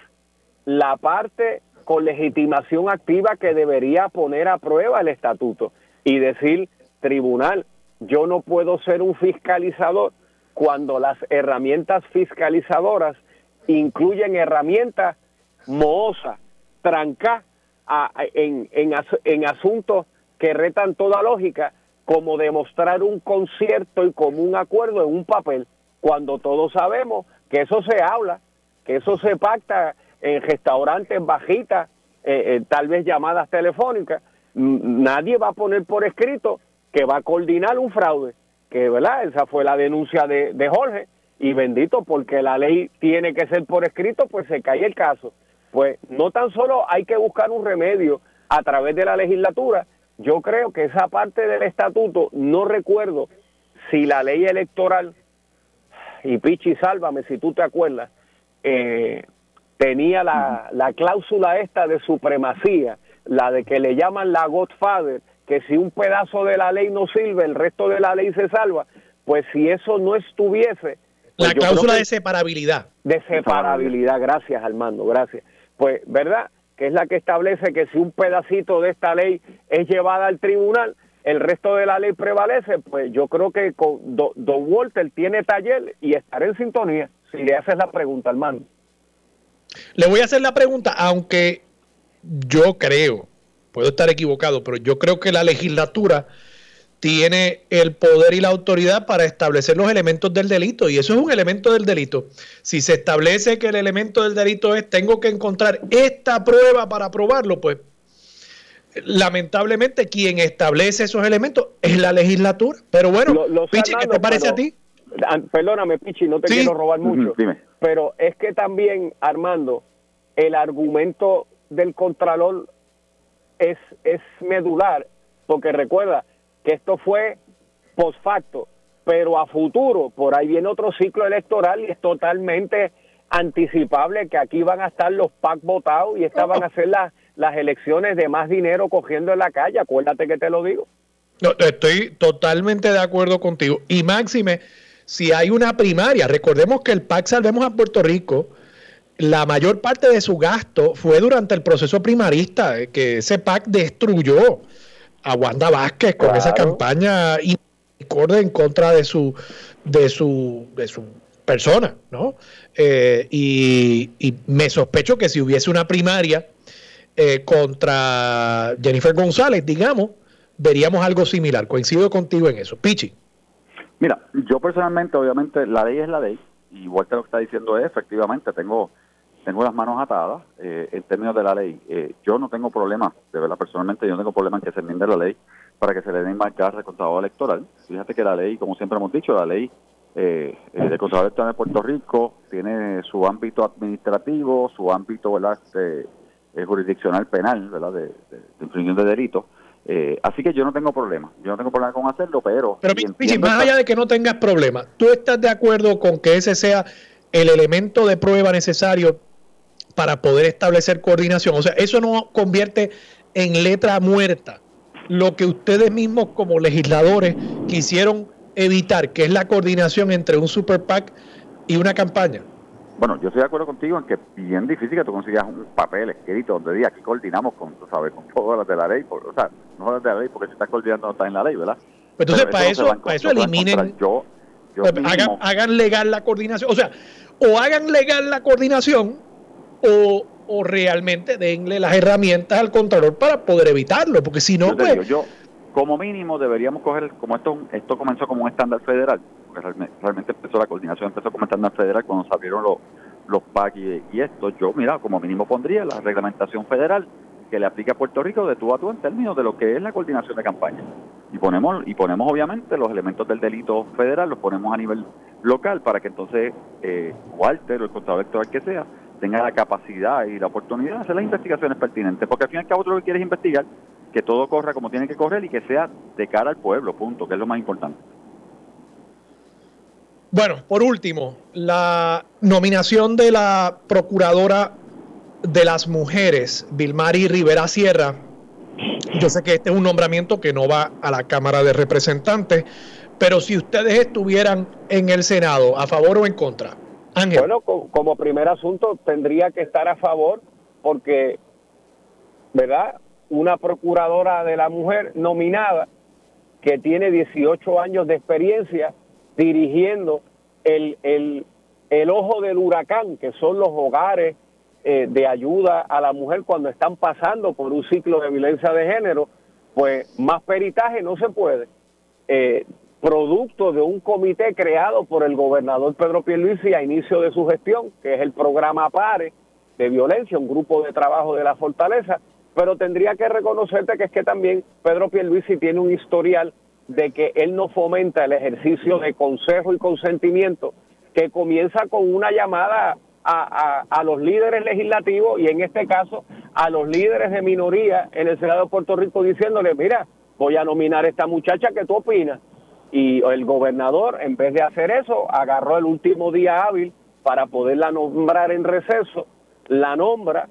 la parte con legitimación activa que debería poner a prueba el estatuto y decir, tribunal, yo no puedo ser un fiscalizador cuando las herramientas fiscalizadoras incluyen herramientas mohosas, tranca en, en, en asuntos que retan toda lógica, como demostrar un concierto y como un acuerdo en un papel, cuando todos sabemos que eso se habla, que eso se pacta en restaurantes bajitas, eh, eh, tal vez llamadas telefónicas, nadie va a poner por escrito que va a coordinar un fraude que, ¿verdad? Esa fue la denuncia de, de Jorge y bendito porque la ley tiene que ser por escrito, pues se cae el caso. Pues no tan solo hay que buscar un remedio a través de la legislatura, yo creo que esa parte del estatuto, no recuerdo si la ley electoral, y Pichi, sálvame si tú te acuerdas, eh, tenía la, la cláusula esta de supremacía, la de que le llaman la Godfather, que si un pedazo de la ley no sirve, el resto de la ley se salva, pues si eso no estuviese... Pues la cláusula de separabilidad. De separabilidad, gracias Armando, gracias. Pues, ¿verdad? Que es la que establece que si un pedacito de esta ley es llevada al tribunal, el resto de la ley prevalece, pues yo creo que con Don Walter tiene taller y estará en sintonía, si le haces la pregunta, Armando. Le voy a hacer la pregunta, aunque yo creo puedo estar equivocado, pero yo creo que la legislatura tiene el poder y la autoridad para establecer los elementos del delito y eso es un elemento del delito. Si se establece que el elemento del delito es tengo que encontrar esta prueba para probarlo, pues lamentablemente quien establece esos elementos es la legislatura. Pero bueno, Pichi, ¿qué te parece a ti? Perdóname, Pichi, no te quiero robar mucho, pero es que también, Armando, el argumento del Contralor es, es medular, porque recuerda que esto fue post facto, pero a futuro, por ahí viene otro ciclo electoral y es totalmente anticipable que aquí van a estar los PAC votados y estas van a ser las, las elecciones de más dinero cogiendo en la calle, acuérdate que te lo digo. No, estoy totalmente de acuerdo contigo. Y máxime, si hay una primaria, recordemos que el PAC Salvemos a Puerto Rico, la mayor parte de su gasto fue durante el proceso primarista, eh, que ese PAC destruyó a Wanda Vázquez con esa campaña en contra de su, de su, de su persona, ¿no? Eh, y, me sospecho que si hubiese una primaria eh, contra Jennifer González, digamos, veríamos algo similar. Coincido contigo en eso. Pichi. Mira, yo personalmente, obviamente, la ley es la ley, y Walter lo que está diciendo es, efectivamente, tengo tengo las manos atadas eh, en términos de la ley. Eh, yo no tengo problema, de verdad, personalmente, yo no tengo problema en que se enmiende la ley para que se le den marcas al contador electoral. Fíjate que la ley, como siempre hemos dicho, la ley eh, del contador electoral de Puerto Rico tiene su ámbito administrativo, su ámbito ¿verdad? De, jurisdiccional penal, ¿verdad? De, de, de delitos. Eh, así que yo no tengo problema, yo no tengo problema con hacerlo, pero... Pero más allá de que no tengas problema, ¿tú estás de acuerdo con que ese sea el elemento de prueba necesario para poder establecer coordinación? O sea, eso no convierte en letra muerta lo que ustedes mismos como legisladores quisieron evitar, que es la coordinación entre un super PAC y una campaña. Bueno, yo estoy de acuerdo contigo en que es bien difícil que tú consigas un papel escrito donde diga aquí coordinamos con, tú sabes, con todas las de la ley, o sea, no las de la ley porque se está coordinando no está en la ley, ¿verdad? Entonces, para eso, para eso eliminen, yo, pues, hagan, hagan legal la coordinación, o sea, o hagan legal la coordinación o, o realmente denle las herramientas al Contralor para poder evitarlo, porque si no, pues... yo, como mínimo deberíamos coger, como esto esto comenzó como un estándar federal, realmente, empezó la coordinación, empezó como estándar federal cuando se abrieron los, los PAC y, esto. Yo, mira, como mínimo pondría la reglamentación federal que le aplique a Puerto Rico de tú a tú en términos de lo que es la coordinación de campaña. Y ponemos, y ponemos obviamente los elementos del delito federal, los ponemos a nivel local para que entonces eh, Walter o el contador electoral que sea tenga la capacidad y la oportunidad de hacer las investigaciones pertinentes. Porque al fin y al cabo tú lo que quieres investigar, que todo corra como tiene que correr y que sea de cara al pueblo, punto, que es lo más importante. Bueno, por último, la nominación de la procuradora de las mujeres, Vilmari Rivera Sierra. Yo sé que este es un nombramiento que no va a la Cámara de Representantes, pero si ustedes estuvieran en el Senado, ¿a favor o en contra? Ángel. Bueno, como primer asunto tendría que estar a favor porque, ¿verdad? Una procuradora de la mujer nominada que tiene 18 años de experiencia dirigiendo el, el, el ojo del huracán, que son los hogares eh, de ayuda a la mujer cuando están pasando por un ciclo de violencia de género, pues más peritaje no se puede. Eh, producto de un comité creado por el gobernador Pedro Pierluisi a inicio de su gestión, que es el programa PARE de violencia, un grupo de trabajo de la fortaleza, pero tendría que reconocerte que es que también Pedro Pierluisi tiene un historial de que él no fomenta el ejercicio de consejo y consentimiento que comienza con una llamada a, a, los líderes legislativos y en este caso a los líderes de minoría en el Senado de Puerto Rico diciéndole, mira, voy a nominar a esta muchacha, ¿qué tú opinas? Y el gobernador, en vez de hacer eso, agarró el último día hábil para poderla nombrar en receso, la nombra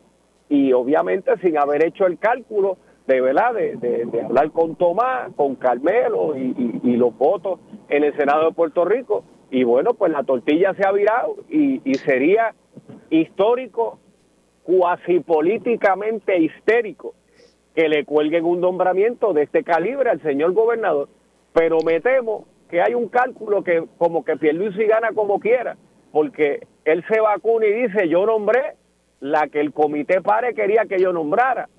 y obviamente sin haber hecho el cálculo, de verdad, de, hablar con Tomás, con Carmelo y, los votos en el Senado de Puerto Rico. Y bueno, pues la tortilla se ha virado y, sería histórico, cuasi políticamente histérico, que le cuelguen un nombramiento de este calibre al señor gobernador. Pero me temo que hay un cálculo que como que Pierluisi gana como quiera, porque él se vacuna y dice, yo nombré la que el comité pare quería que yo nombrara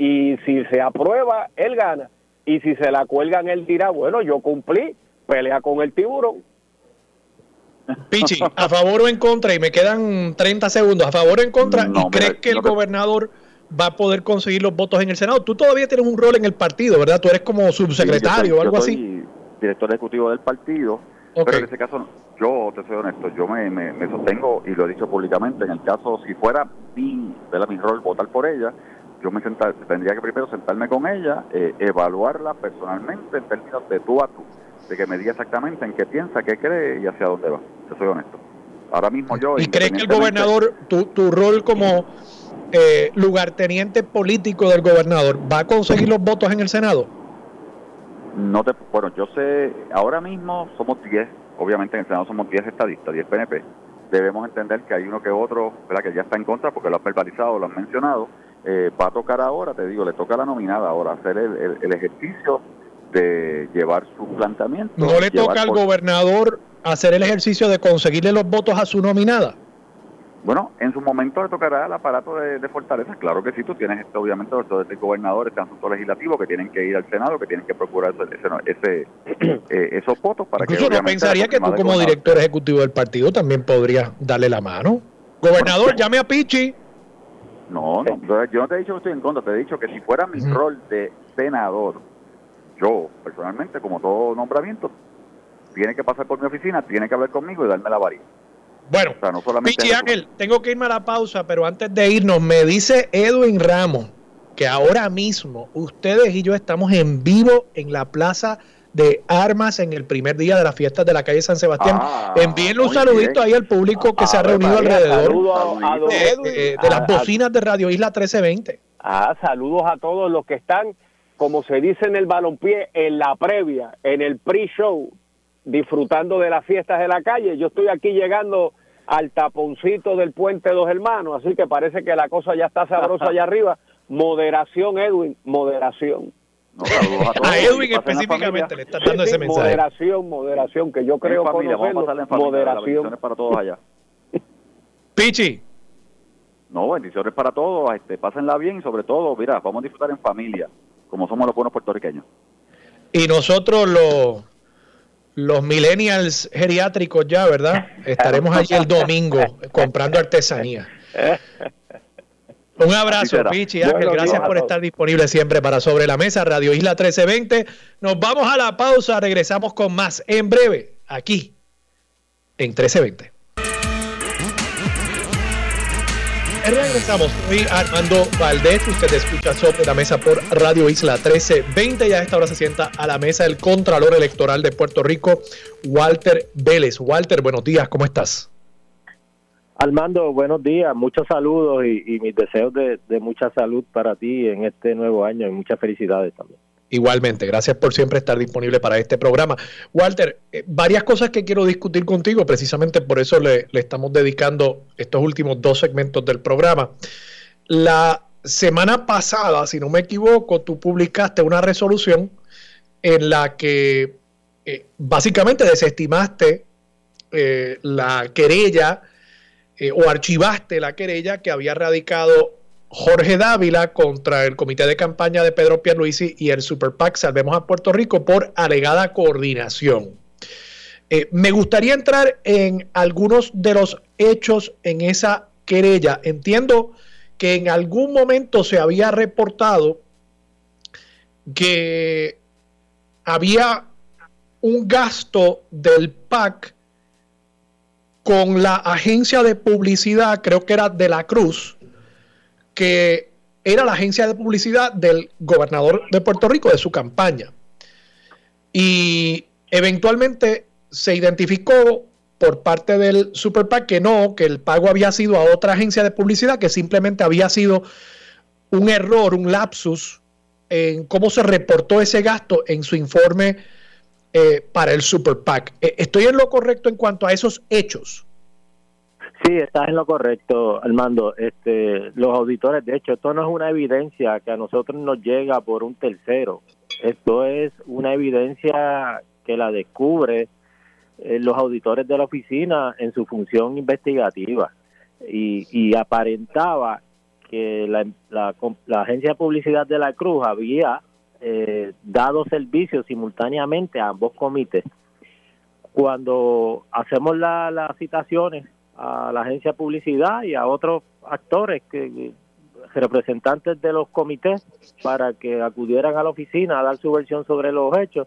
y si se aprueba, él gana. Y si se la cuelgan, él dirá, bueno, yo cumplí, pelea con el tiburón. Pichi, ¿a favor o en contra? Y me quedan 30 segundos. ¿A favor o en contra? ¿Y crees que el gobernador va a poder conseguir los votos en el Senado? Tú todavía tienes un rol en el partido, ¿verdad? Tú eres como subsecretario o algo así. Director ejecutivo del partido. Pero en ese caso, yo te soy honesto, yo me, me, sostengo y lo he dicho públicamente. En el caso, si fuera mi, mi rol votar por ella, yo me sentar, tendría que primero sentarme con ella, eh, evaluarla personalmente en términos de tú a tú. de que me diga exactamente en qué piensa, qué cree y hacia dónde va. Yo soy honesto. Ahora mismo yo... ¿Y crees que el gobernador, tu, tu rol como eh, lugarteniente político del gobernador, va a conseguir los votos en el Senado? No te, bueno, yo sé, ahora mismo somos 10, obviamente en el Senado somos 10 estadistas, 10 PNP. Debemos entender que hay uno que otro, ¿verdad? que ya está en contra porque lo ha verbalizado, lo han mencionado. Eh, va a tocar ahora, te digo, le toca a la nominada ahora hacer el, el, ejercicio de llevar su planteamiento. ¿No le toca al gobernador hacer el ejercicio de conseguirle los votos a su nominada? Bueno, en su momento le tocará al aparato de, Fortaleza. Claro que sí, tú tienes este, obviamente los este gobernador, este asunto legislativo que tienen que ir al Senado, que tienen que procurar ese, [clears throat] eh, esos votos para Incluso que. no pensaría que tú, como director ejecutivo del partido, también podrías darle la mano. Gobernador, llame a Pichi. No, no, yo no te he dicho que estoy en contra, te he dicho que si fuera mi rol de senador, yo personalmente, como todo nombramiento, tiene que pasar por mi oficina, tiene que hablar conmigo y darme la varilla. Bueno, Pichi Ángel, tengo que irme a la pausa, pero antes de irnos, me dice Edwin Ramos que ahora mismo ustedes y yo estamos en vivo en la plaza de armas en el primer día de las fiestas de la calle San Sebastián. Ah, Envíenle un saludito ahí al público que se ha reunido alrededor de, las bocinas de Radio Isla 1320. Ah, saludos a todos los que están, como se dice en el balompié, en la previa, en el pre-show, disfrutando de las fiestas de la calle. Yo estoy aquí llegando al taponcito del puente de los hermanos, así que parece que la cosa ya está sabrosa allá arriba. [laughs] Moderación, Edwin, moderación. [laughs] a, Edwin específicamente le está dando ese mensaje. Moderación, moderación, que yo creo que moderación. para todos allá. [laughs] Pichi. No, bendiciones para todos, este, pásenla bien y sobre todo, mira, vamos a disfrutar en familia, como somos los buenos puertorriqueños. Y nosotros los los millennials geriátricos ya, ¿verdad? [laughs] Estaremos allí el domingo comprando artesanía. Un abrazo, Pichi Ángel. Gracias por estar disponible siempre para Sobre la Mesa, Radio Isla 1320. Nos vamos a la pausa, regresamos con más en breve, aquí, en 1320. Regresamos. Soy Armando Valdés. Usted escucha sobre la mesa por Radio Isla 1320. Y a esta hora se sienta a la mesa el Contralor Electoral de Puerto Rico, Walter Vélez. Walter, buenos días. ¿Cómo estás? Armando, buenos días. Muchos saludos y, mis deseos de, de mucha salud para ti en este nuevo año y muchas felicidades también. Igualmente, gracias por siempre estar disponible para este programa. Walter, eh, varias cosas que quiero discutir contigo, precisamente por eso le, estamos dedicando estos últimos dos segmentos del programa. La semana pasada, si no me equivoco, tú publicaste una resolución en la que eh, básicamente desestimaste eh, la querella o archivaste la querella que había radicado Jorge Dávila contra el comité de campaña de Pedro Pierluisi y el Super PAC Salvemos a Puerto Rico por alegada coordinación. Eh, me gustaría entrar en algunos de los hechos en esa querella. Entiendo que en algún momento se había reportado que había un gasto del PAC con la agencia de publicidad, creo que era de la Cruz, que era la agencia de publicidad del gobernador de Puerto Rico, de su campaña. Y eventualmente se identificó por parte del Super PAC que no, que el pago había sido a otra agencia de publicidad, que simplemente había sido un error, un lapsus en cómo se reportó ese gasto en su informe eh, para el Super PAC. Eh, ¿Estoy en lo correcto en cuanto a esos hechos? Sí, estás en lo correcto, Armando. Este, los auditores, de hecho, esto no es una evidencia que a nosotros nos llega por un tercero. Esto es una evidencia que la descubre eh, los auditores de la oficina en su función investigativa y, aparentaba que la, la, agencia de publicidad de la Cruz había eh, dado servicios simultáneamente a ambos comités. Cuando hacemos las citaciones a la agencia de publicidad y a otros actores que representantes de los comités para que acudieran a la oficina a dar su versión sobre los hechos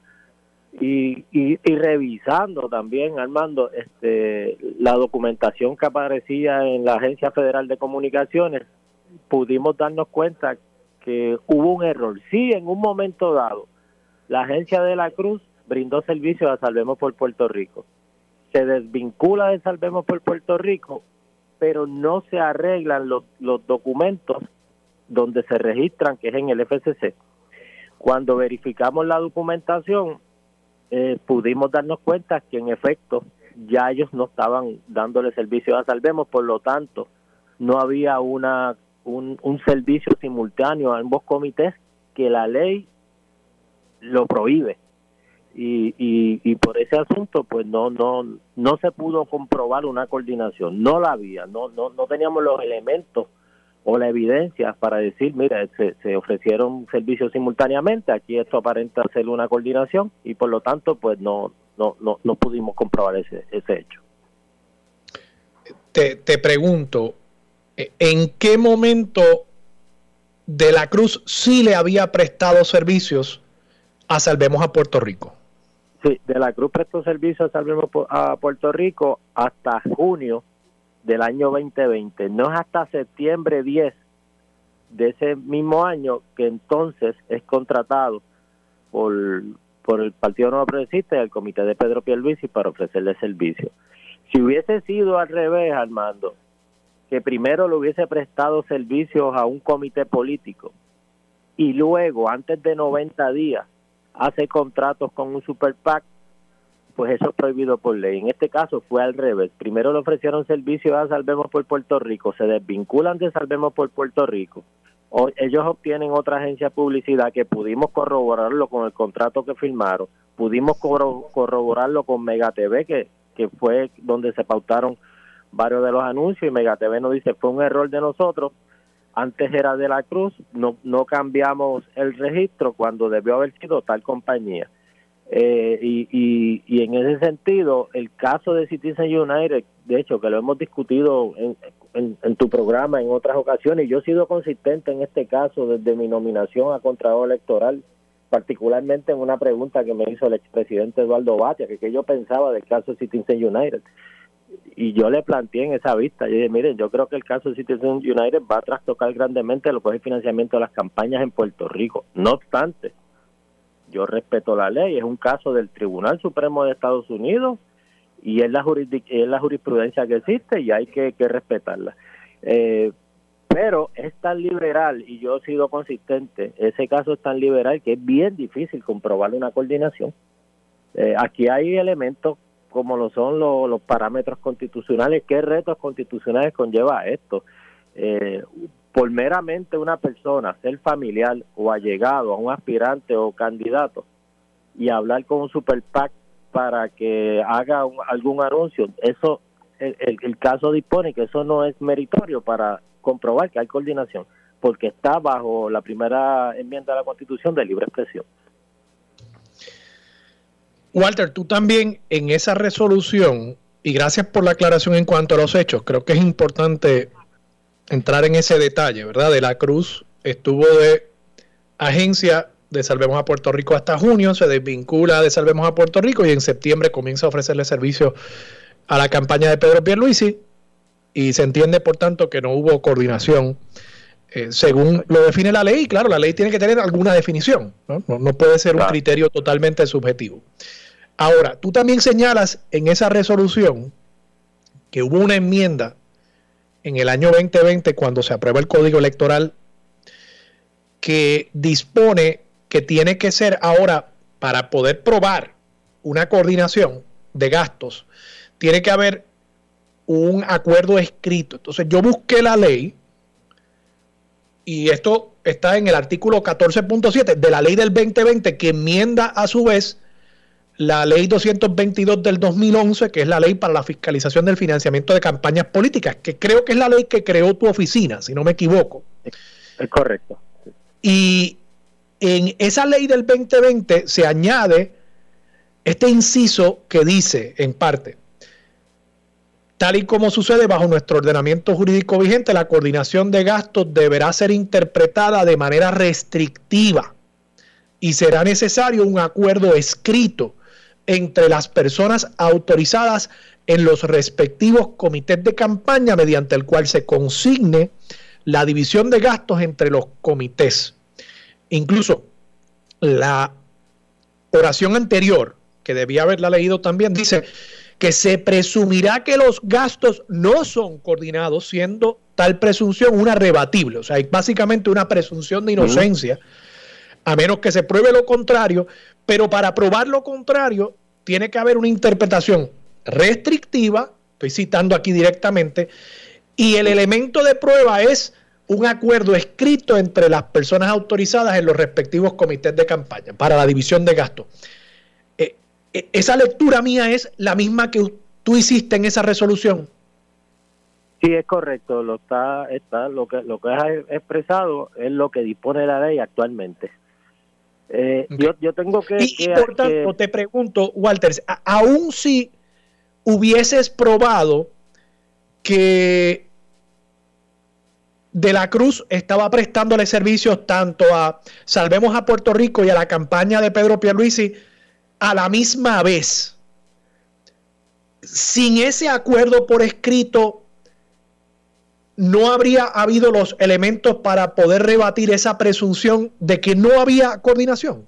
y, y, revisando también Armando este la documentación que aparecía en la agencia federal de comunicaciones pudimos darnos cuenta que hubo un error sí en un momento dado la agencia de la Cruz brindó servicio a Salvemos por Puerto Rico. Se desvincula de Salvemos por Puerto Rico, pero no se arreglan los, los documentos donde se registran, que es en el FCC. Cuando verificamos la documentación, eh, pudimos darnos cuenta que en efecto ya ellos no estaban dándole servicio a Salvemos, por lo tanto, no había una un, un servicio simultáneo a ambos comités que la ley lo prohíbe. Y, y, y, por ese asunto pues no no no se pudo comprobar una coordinación no la había no no no teníamos los elementos o la evidencia para decir mira se, se ofrecieron servicios simultáneamente aquí esto aparenta ser una coordinación y por lo tanto pues no no no, no pudimos comprobar ese ese hecho te, te pregunto en qué momento de la Cruz sí le había prestado servicios a Salvemos a Puerto Rico. Sí, de la Cruz prestó servicio a Salvemos a Puerto Rico hasta junio del año 2020. No es hasta septiembre 10 de ese mismo año que entonces es contratado por, por el Partido Nuevo Progresista y el Comité de Pedro Pierluisi para ofrecerle servicio. Si hubiese sido al revés, Armando, que primero le hubiese prestado servicios a un comité político y luego, antes de 90 días, hace contratos con un super PAC, pues eso es prohibido por ley. En este caso fue al revés. Primero le ofrecieron servicios a Salvemos por Puerto Rico, se desvinculan de Salvemos por Puerto Rico. Ellos obtienen otra agencia de publicidad que pudimos corroborarlo con el contrato que firmaron, pudimos corroborarlo con Mega TV, que, que fue donde se pautaron varios de los anuncios y Mega TV nos dice fue un error de nosotros antes era de la Cruz, no, no cambiamos el registro cuando debió haber sido tal compañía. Eh, y, y, y, en ese sentido, el caso de Citizen United, de hecho, que lo hemos discutido en, en, tu programa en otras ocasiones, y yo he sido consistente en este caso desde mi nominación a Contralor Electoral, particularmente en una pregunta que me hizo el expresidente Eduardo Batia, que, que yo pensaba del caso de Citizen United y yo le planteé en esa vista, y dije, miren, yo creo que el caso de Citizen United va a trastocar grandemente lo que es el financiamiento de las campañas en Puerto Rico. No obstante, yo respeto la ley, es un caso del Tribunal Supremo de Estados Unidos y es la, es la jurisprudencia que existe y hay que, respetarla. Eh, pero es tan liberal y yo he sido consistente, ese caso es tan liberal que es bien difícil comprobar una coordinación. Eh, aquí hay elementos como lo son los, parámetros constitucionales, qué retos constitucionales conlleva esto. Eh, por meramente una persona ser familiar o allegado a un aspirante o candidato y hablar con un super PAC para que haga algún anuncio, eso el, el, caso dispone que eso no es meritorio para comprobar que hay coordinación, porque está bajo la primera enmienda de la Constitución de libre expresión. Walter, tú también en esa resolución, y gracias por la aclaración en cuanto a los hechos, creo que es importante entrar en ese detalle, ¿verdad? De la Cruz estuvo de agencia de Salvemos a Puerto Rico hasta junio, se desvincula de Salvemos a Puerto Rico y en septiembre comienza a ofrecerle servicio a la campaña de Pedro Pierluisi y se entiende por tanto que no hubo coordinación eh, según lo define la ley, claro, la ley tiene que tener alguna definición, no, no, puede ser un criterio totalmente subjetivo. Ahora, tú también señalas en esa resolución que hubo una enmienda en el año 2020 cuando se aprueba el código electoral que dispone que tiene que ser ahora para poder probar una coordinación de gastos, tiene que haber un acuerdo escrito. Entonces yo busqué la ley y esto está en el artículo 14.7 de la ley del 2020 que enmienda a su vez la ley 222 del 2011, que es la ley para la fiscalización del financiamiento de campañas políticas, que creo que es la ley que creó tu oficina, si no me equivoco. Es correcto. Y en esa ley del 2020 se añade este inciso que dice, en parte, tal y como sucede bajo nuestro ordenamiento jurídico vigente, la coordinación de gastos deberá ser interpretada de manera restrictiva y será necesario un acuerdo escrito entre las personas autorizadas en los respectivos comités de campaña mediante el cual se consigne la división de gastos entre los comités. Incluso la oración anterior, que debía haberla leído también, dice que se presumirá que los gastos no son coordinados, siendo tal presunción una rebatible. O sea, hay básicamente una presunción de inocencia, a menos que se pruebe lo contrario, pero para probar lo contrario tiene que haber una interpretación restrictiva, estoy citando aquí directamente, y el elemento de prueba es un acuerdo escrito entre las personas autorizadas en los respectivos comités de campaña para la división de gastos. Eh, eh, esa lectura mía es la misma que tú hiciste en esa resolución. Sí, es correcto. Lo está, está, lo que lo que has expresado es lo que dispone la ley actualmente. Eh, yo, yo, tengo que. Y, por tanto, te pregunto, Walter, aún si hubieses probado que de la Cruz estaba prestándole servicios tanto a Salvemos a Puerto Rico y a la campaña de Pedro Pierluisi a la misma vez. Sin ese acuerdo por escrito, no habría habido los elementos para poder rebatir esa presunción de que no había coordinación.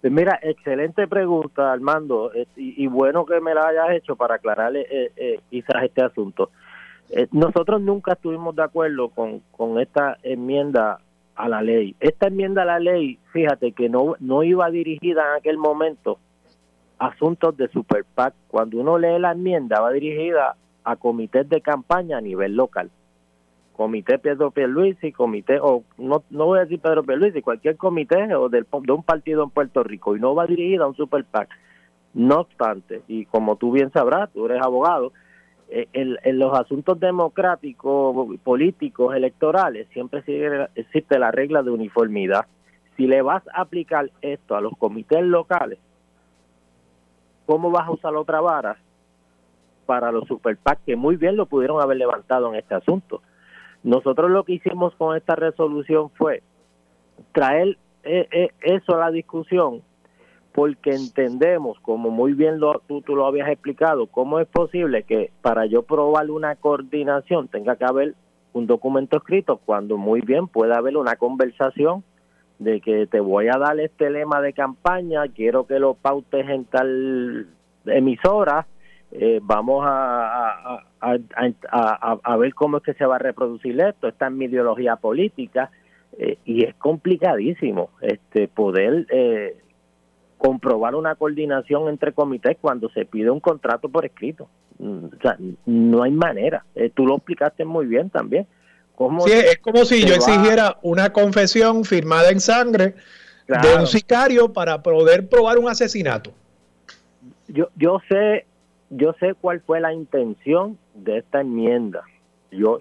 Pues mira, excelente pregunta, Armando, eh, y, bueno que me la hayas hecho para aclararle eh, eh, quizás este asunto. Eh, nosotros nunca estuvimos de acuerdo con, esta enmienda a la ley. Esta enmienda a la ley, fíjate que no, no iba dirigida en aquel momento a asuntos de Super PAC. Cuando uno lee la enmienda, va dirigida a comités de campaña a nivel local. Comité Pedro Pierluisi, comité, o no, no voy a decir Pedro Pierluisi, cualquier comité o del, de un partido en Puerto Rico, y no va dirigida a un Super PAC. No obstante, y como tú bien sabrás, tú eres abogado, eh, en, los asuntos democráticos, políticos, electorales, siempre existe la regla de uniformidad. Si le vas a aplicar esto a los comités locales, ¿cómo vas a usar otra vara para los super que muy bien lo pudieron haber levantado en este asunto? Nosotros lo que hicimos con esta resolución fue traer eh, eh, eso a la discusión porque entendemos, como muy bien lo, tú, tú, lo habías explicado, cómo es posible que para yo probar una coordinación tenga que haber un documento escrito cuando muy bien puede haber una conversación de que te voy a dar este lema de campaña, quiero que lo pautes en tal emisora, eh, vamos a, a, ver cómo es que se va a reproducir esto, está en mi ideología política eh, y es complicadísimo este poder eh, comprobar una coordinación entre comités cuando se pide un contrato por escrito. Mm, o sea, no hay manera. Eh, tú lo explicaste muy bien también. sí, es como si yo exigiera una confesión firmada en sangre de un sicario para poder probar un asesinato. Yo, yo sé, yo sé cuál fue la intención de esta enmienda. Yo,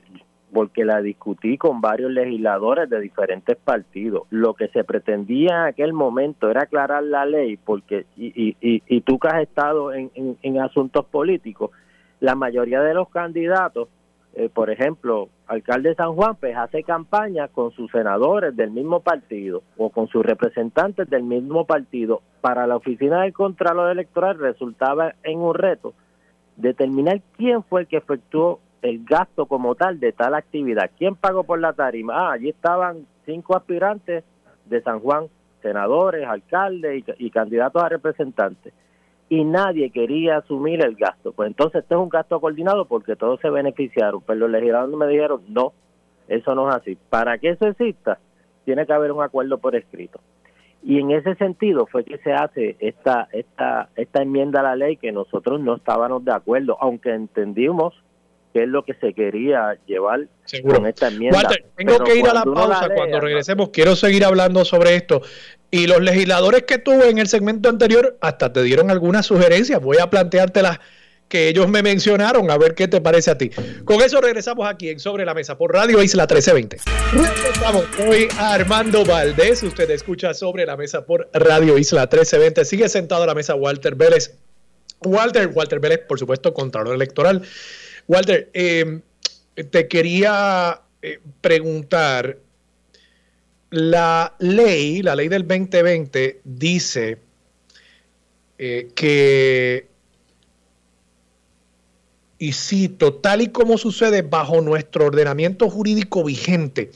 porque la discutí con varios legisladores de diferentes partidos. Lo que se pretendía en aquel momento era aclarar la ley, porque, y, y, y tú que has estado en, en, asuntos políticos, la mayoría de los candidatos, eh, por ejemplo, alcalde de San Juan, pues hace campaña con sus senadores del mismo partido o con sus representantes del mismo partido. Para la oficina del Contralor Electoral resultaba en un reto determinar quién fue el que efectuó el gasto como tal de tal actividad. ¿Quién pagó por la tarima? Ah, allí estaban cinco aspirantes de San Juan, senadores, alcaldes y, candidatos a representantes. Y nadie quería asumir el gasto. Pues entonces esto es un gasto coordinado porque todos se beneficiaron. Pero los legisladores me dijeron, no, eso no es así. Para que eso exista, tiene que haber un acuerdo por escrito. Y en ese sentido fue que se hace esta, esta, esta enmienda a la ley que nosotros no estábamos de acuerdo, aunque entendimos que es lo que se quería llevar con esta enmienda. Walter, tengo que ir a la pausa. cuando regresemos, quiero seguir hablando sobre esto. Y los legisladores que tuve en el segmento anterior hasta te dieron algunas sugerencias. Voy a planteártelas que ellos me mencionaron, a ver qué te parece a ti. Con eso regresamos aquí en Sobre la Mesa por Radio Isla 1320. Regresamos hoy Armando Valdés. Usted escucha Sobre la Mesa por Radio Isla 1320. Sigue sentado a la mesa Walter Vélez. Walter, Walter Vélez, por supuesto, Contralor Electoral. Walter, em, te quería eh, preguntar, la ley, la ley del 2020 dice eh, que, y cito, tal y como sucede bajo nuestro ordenamiento jurídico vigente,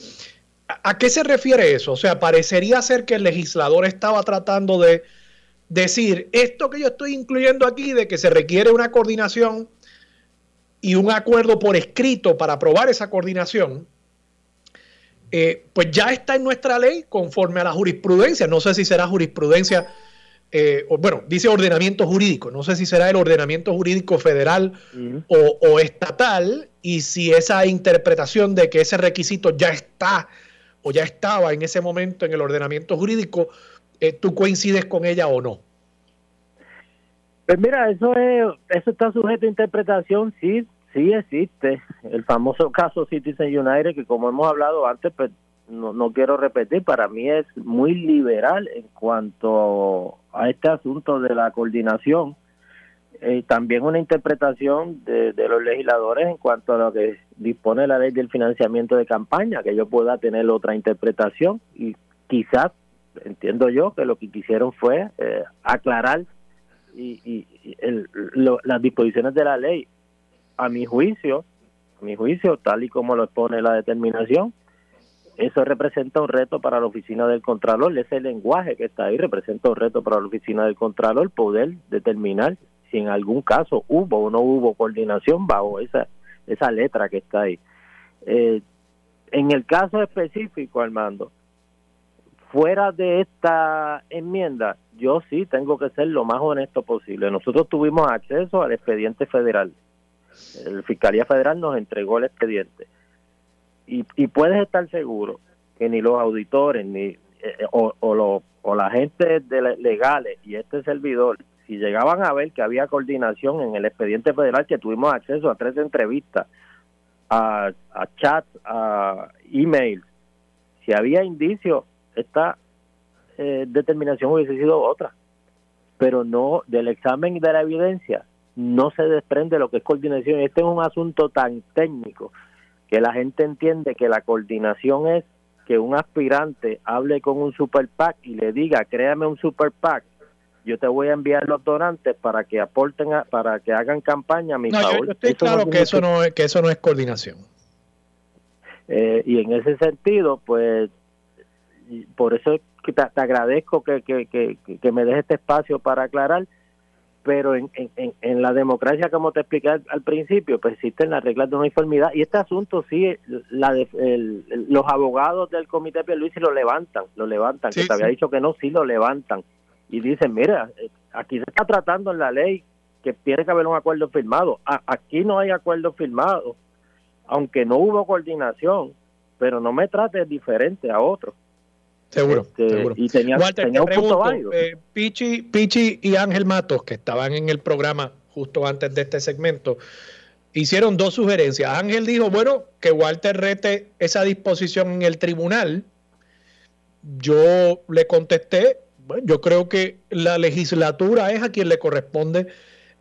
¿a qué se refiere eso? O sea, parecería ser que el legislador estaba tratando de decir, esto que yo estoy incluyendo aquí de que se requiere una coordinación y un acuerdo por escrito para aprobar esa coordinación, eh, pues ya está en nuestra ley conforme a la jurisprudencia. No sé si será jurisprudencia, eh, o, bueno, dice ordenamiento jurídico, no sé si será el ordenamiento jurídico federal o, estatal, y si esa interpretación de que ese requisito ya está o ya estaba en ese momento en el ordenamiento jurídico, eh, ¿tú coincides con ella o no? Pues mira, eso es, eso está sujeto a interpretación, sí, sí existe. El famoso caso Citizen United, que como hemos hablado antes, pues no, no quiero repetir, para mí es muy liberal en cuanto a este asunto de la coordinación. Eh, también una interpretación de, los legisladores en cuanto a lo que dispone la ley del financiamiento de campaña, que yo pueda tener otra interpretación y quizás, entiendo yo, que lo que quisieron fue eh, aclarar y, las disposiciones de la ley, a mi juicio, a mi juicio, tal y como lo expone la determinación, eso representa un reto para la oficina del Contralor, ese lenguaje que está ahí representa un reto para la oficina del Contralor poder determinar si en algún caso hubo o no hubo coordinación bajo esa, esa letra que está ahí. Eh, en el caso específico, Armando, fuera de esta enmienda, yo sí tengo que ser lo más honesto posible. Nosotros tuvimos acceso al expediente federal. El Fiscalía Federal nos entregó el expediente. Y, y puedes estar seguro que ni los auditores ni eh, o, o, o la gente de legales y este servidor, si llegaban a ver que había coordinación en el expediente federal, que tuvimos acceso a tres entrevistas, a, a chats, a emails, si había indicios esta eh, determinación hubiese sido otra. Pero no, del examen y de la evidencia no se desprende lo que es coordinación. Este es un asunto tan técnico que la gente entiende que la coordinación es que un aspirante hable con un super PAC y le diga, créame un super PAC, yo te voy a enviar los donantes para que aporten, para que hagan campaña a mi favor. Yo, estoy claro que eso, no es, que eso no es coordinación. Eh, y en ese sentido, pues por eso te, te agradezco que, que, que, me deje este espacio para aclarar, pero en, en, en la democracia, como te expliqué al, principio, pues existen las reglas de uniformidad y este asunto sí, la los abogados del comité de Luis lo levantan, lo levantan, que te había dicho que no, sí lo levantan. Y dicen, mira, eh, aquí se está tratando en la ley que tiene que haber un acuerdo firmado, aquí no hay acuerdo firmado, aunque no hubo coordinación, pero no me trates diferente a otro. Seguro, este, seguro. Y tenía, Walter, tenía un punto válido. Eh, Pichi, Pichi y Ángel Matos, que estaban en el programa justo antes de este segmento, hicieron dos sugerencias. Ángel dijo, bueno, que Walter rete esa disposición en el tribunal. Yo le contesté, bueno, yo creo que la legislatura es a quien le corresponde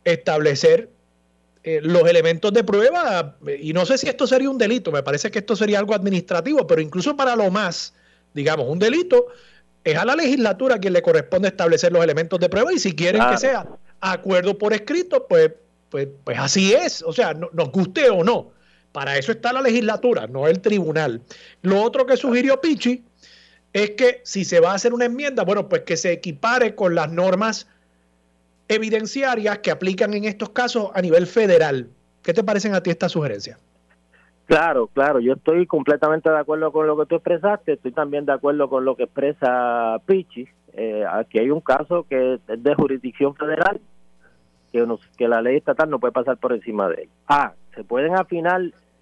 establecer eh, los elementos de prueba, y no sé si esto sería un delito, me parece que esto sería algo administrativo, pero incluso para lo más digamos, un delito, es a la legislatura quien le corresponde establecer los elementos de prueba y si quieren que sea acuerdo por escrito, pues, pues, pues así es, o sea, nos guste o no. Para eso está la legislatura, no el tribunal. Lo otro que sugirió Pichi es que si se va a hacer una enmienda, bueno, pues que se equipare con las normas evidenciarias que aplican en estos casos a nivel federal. ¿Qué te parecen a ti estas sugerencias? Claro, claro, yo estoy completamente de acuerdo con lo que tú expresaste, estoy también de acuerdo con lo que expresa Pichi. Eh, aquí hay un caso que es de jurisdicción federal, que, que la ley estatal no puede pasar por encima de él. Ah, ¿se pueden afinar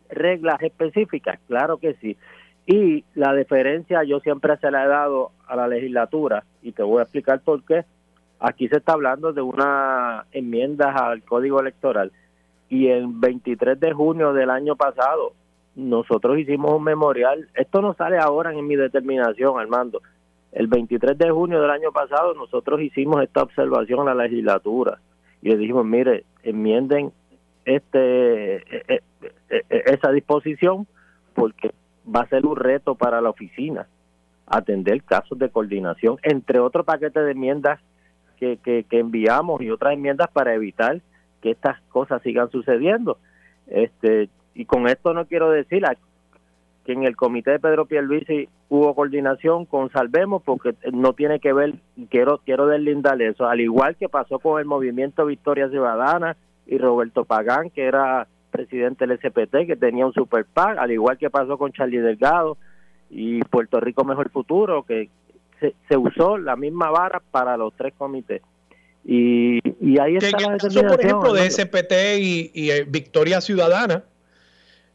reglas específicas? Claro que sí. Y la deferencia yo siempre se la he dado a la legislatura y te voy a explicar por qué. Aquí se está hablando de una enmienda al código electoral y el 23 de junio del año pasado nosotros hicimos un memorial. Esto no sale ahora en mi determinación, Armando. El 23 de junio del año pasado nosotros hicimos esta observación a la legislatura y le dijimos, mire, enmienden este e, e, e, esa disposición porque va a ser un reto para la oficina atender casos de coordinación, entre otros paquetes de enmiendas que, que, que enviamos y otras enmiendas para evitar que estas cosas sigan sucediendo. Este, y con esto no quiero decir que en el comité de Pedro Pierluisi hubo coordinación con Salvemos porque no tiene que ver, quiero quiero deslindar eso, al igual que pasó con el movimiento Victoria Ciudadana y Roberto Pagán, que era presidente del SPT, que tenía un super PAC, al igual que pasó con Charlie Delgado y Puerto Rico Mejor Futuro, que se, usó la misma vara para los tres comités. Y, ahí está en el caso, por ejemplo, de SPT y, eh, Victoria Ciudadana,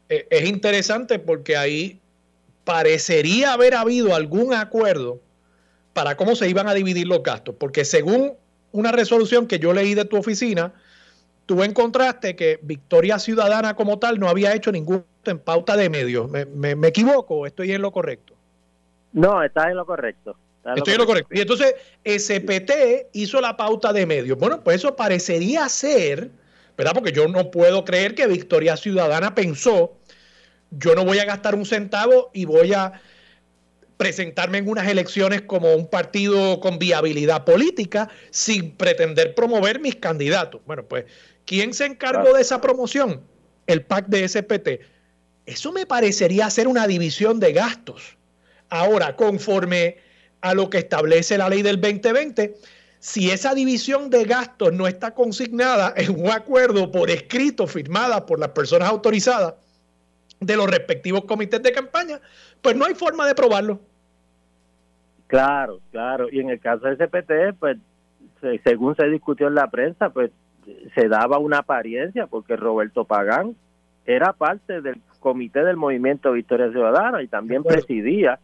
eh, es interesante porque ahí parecería haber habido algún acuerdo para cómo se iban a dividir los gastos, porque según una resolución que yo leí de tu oficina, tú encontraste que Victoria Ciudadana como tal no había hecho ningún en pauta de medios. ¿Me, me, equivoco o estoy en lo correcto? No, está en lo correcto. Estoy en lo correcto. Y entonces SPT hizo la pauta de medios. Bueno, pues eso parecería ser ¿verdad? Porque yo no puedo creer que Victoria Ciudadana pensó, yo no voy a gastar un centavo y voy a presentarme en unas elecciones como un partido con viabilidad política sin pretender promover mis candidatos. Bueno, pues, ¿quién se encargó de esa promoción? El PAC de SPT. Eso me parecería ser una división de gastos. Ahora, conforme a lo que establece la ley del 2020, si esa división de gastos no está consignada en un acuerdo por escrito firmada por las personas autorizadas de los respectivos comités de campaña, pues no hay forma de probarlo. Claro, claro. Y en el caso de SPT, pues según se discutió en la prensa, pues se daba una apariencia porque Roberto Pagán era parte del comité del movimiento Victoria Ciudadana y también presidía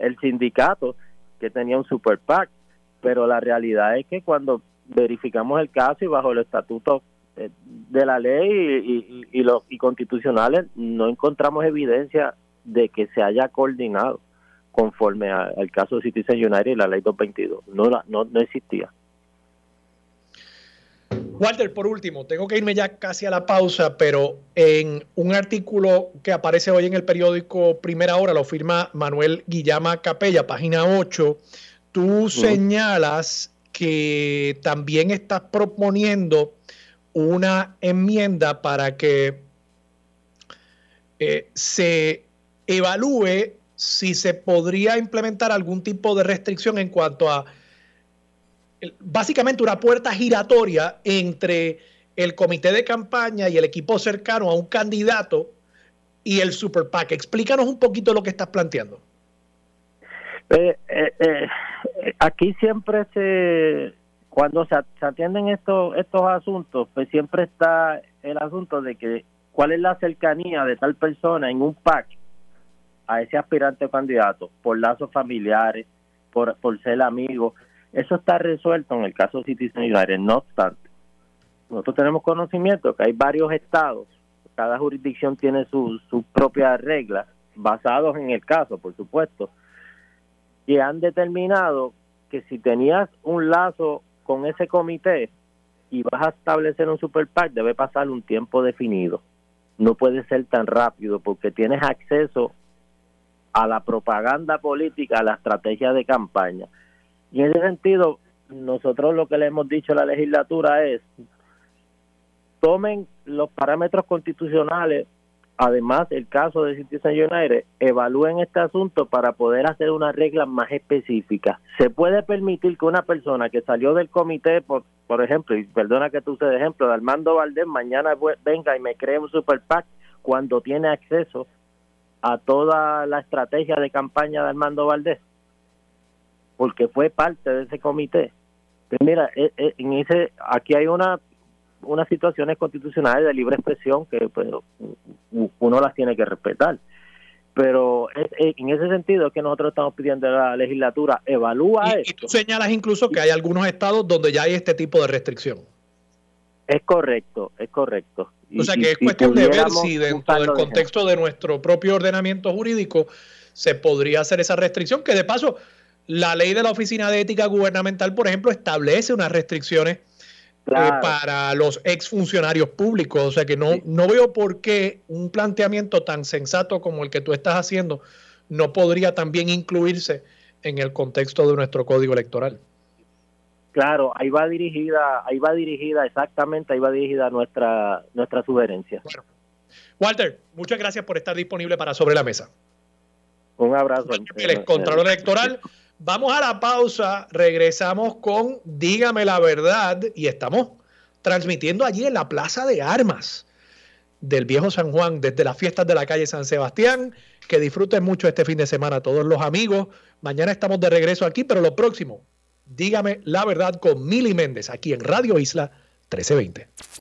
el sindicato que tenía un super PAC pero la realidad es que cuando verificamos el caso y bajo los estatutos eh, de la ley y, los y constitucionales no encontramos evidencia de que se haya coordinado conforme al caso de Citizen United y la ley 222. No, no, no existía. Walter, por último, tengo que irme ya casi a la pausa, pero en un artículo que aparece hoy en el periódico Primera Hora, lo firma Manuel Guillama Capella, página 8, tú señalas que también estás proponiendo una enmienda para que eh, se evalúe si se podría implementar algún tipo de restricción en cuanto a básicamente una puerta giratoria entre el comité de campaña y el equipo cercano a un candidato y el Super PAC. Explícanos un poquito lo que estás planteando. Eh, eh, aquí siempre se, cuando se, atienden estos, estos asuntos, pues siempre está el asunto de que cuál es la cercanía de tal persona en un PAC a ese aspirante candidato, por lazos familiares, por, por ser amigo. Eso está resuelto en el caso de Citizen United. No obstante, nosotros tenemos conocimiento que hay varios estados, cada jurisdicción tiene sus propias reglas, basados en el caso, por supuesto, que han determinado que si tenías un lazo con ese comité y vas a establecer un super debe pasar un tiempo definido. No puede ser tan rápido porque tienes acceso a la propaganda política, a la estrategia de campaña. Y en ese sentido, nosotros lo que le hemos dicho a la legislatura es, tomen los parámetros constitucionales Además, el caso de Citizen United, evalúen este asunto para poder hacer una regla más específica. Se puede permitir que una persona que salió del comité, por, por ejemplo, y perdona que tú use de ejemplo, de Armando Valdés, mañana venga y me cree un super PAC cuando tiene acceso a toda la estrategia de campaña de Armando Valdés, porque fue parte de ese comité. Pues mira, eh, eh, en ese, aquí hay una unas situaciones constitucionales de libre expresión que pues, uno las tiene que respetar. Pero en ese sentido es que nosotros estamos pidiendo a la legislatura evalúa esto. Y tú señalas incluso que hay algunos estados donde ya hay este tipo de restricción. Es correcto, es correcto. o sea que es cuestión de ver si dentro del contexto de nuestro propio ordenamiento jurídico se podría hacer esa restricción, que de paso la ley de la Oficina de Ética Gubernamental, por ejemplo, establece unas restricciones eh, para los exfuncionarios públicos. O sea que no, no veo por qué un planteamiento tan sensato como el que tú estás haciendo no podría también incluirse en el contexto de nuestro código electoral. Claro, ahí va dirigida, ahí va dirigida exactamente, ahí va dirigida nuestra nuestra sugerencia. Walter, muchas gracias por estar disponible para sobre la mesa. Un abrazo. El Contralor Electoral. Vamos a la pausa, regresamos con Dígame la verdad y estamos transmitiendo allí en la Plaza de Armas del Viejo San Juan desde las fiestas de la calle San Sebastián. Que disfruten mucho este fin de semana todos los amigos. Mañana estamos de regreso aquí, pero lo próximo, dígame la verdad con Mili Méndez aquí en Radio Isla 1320.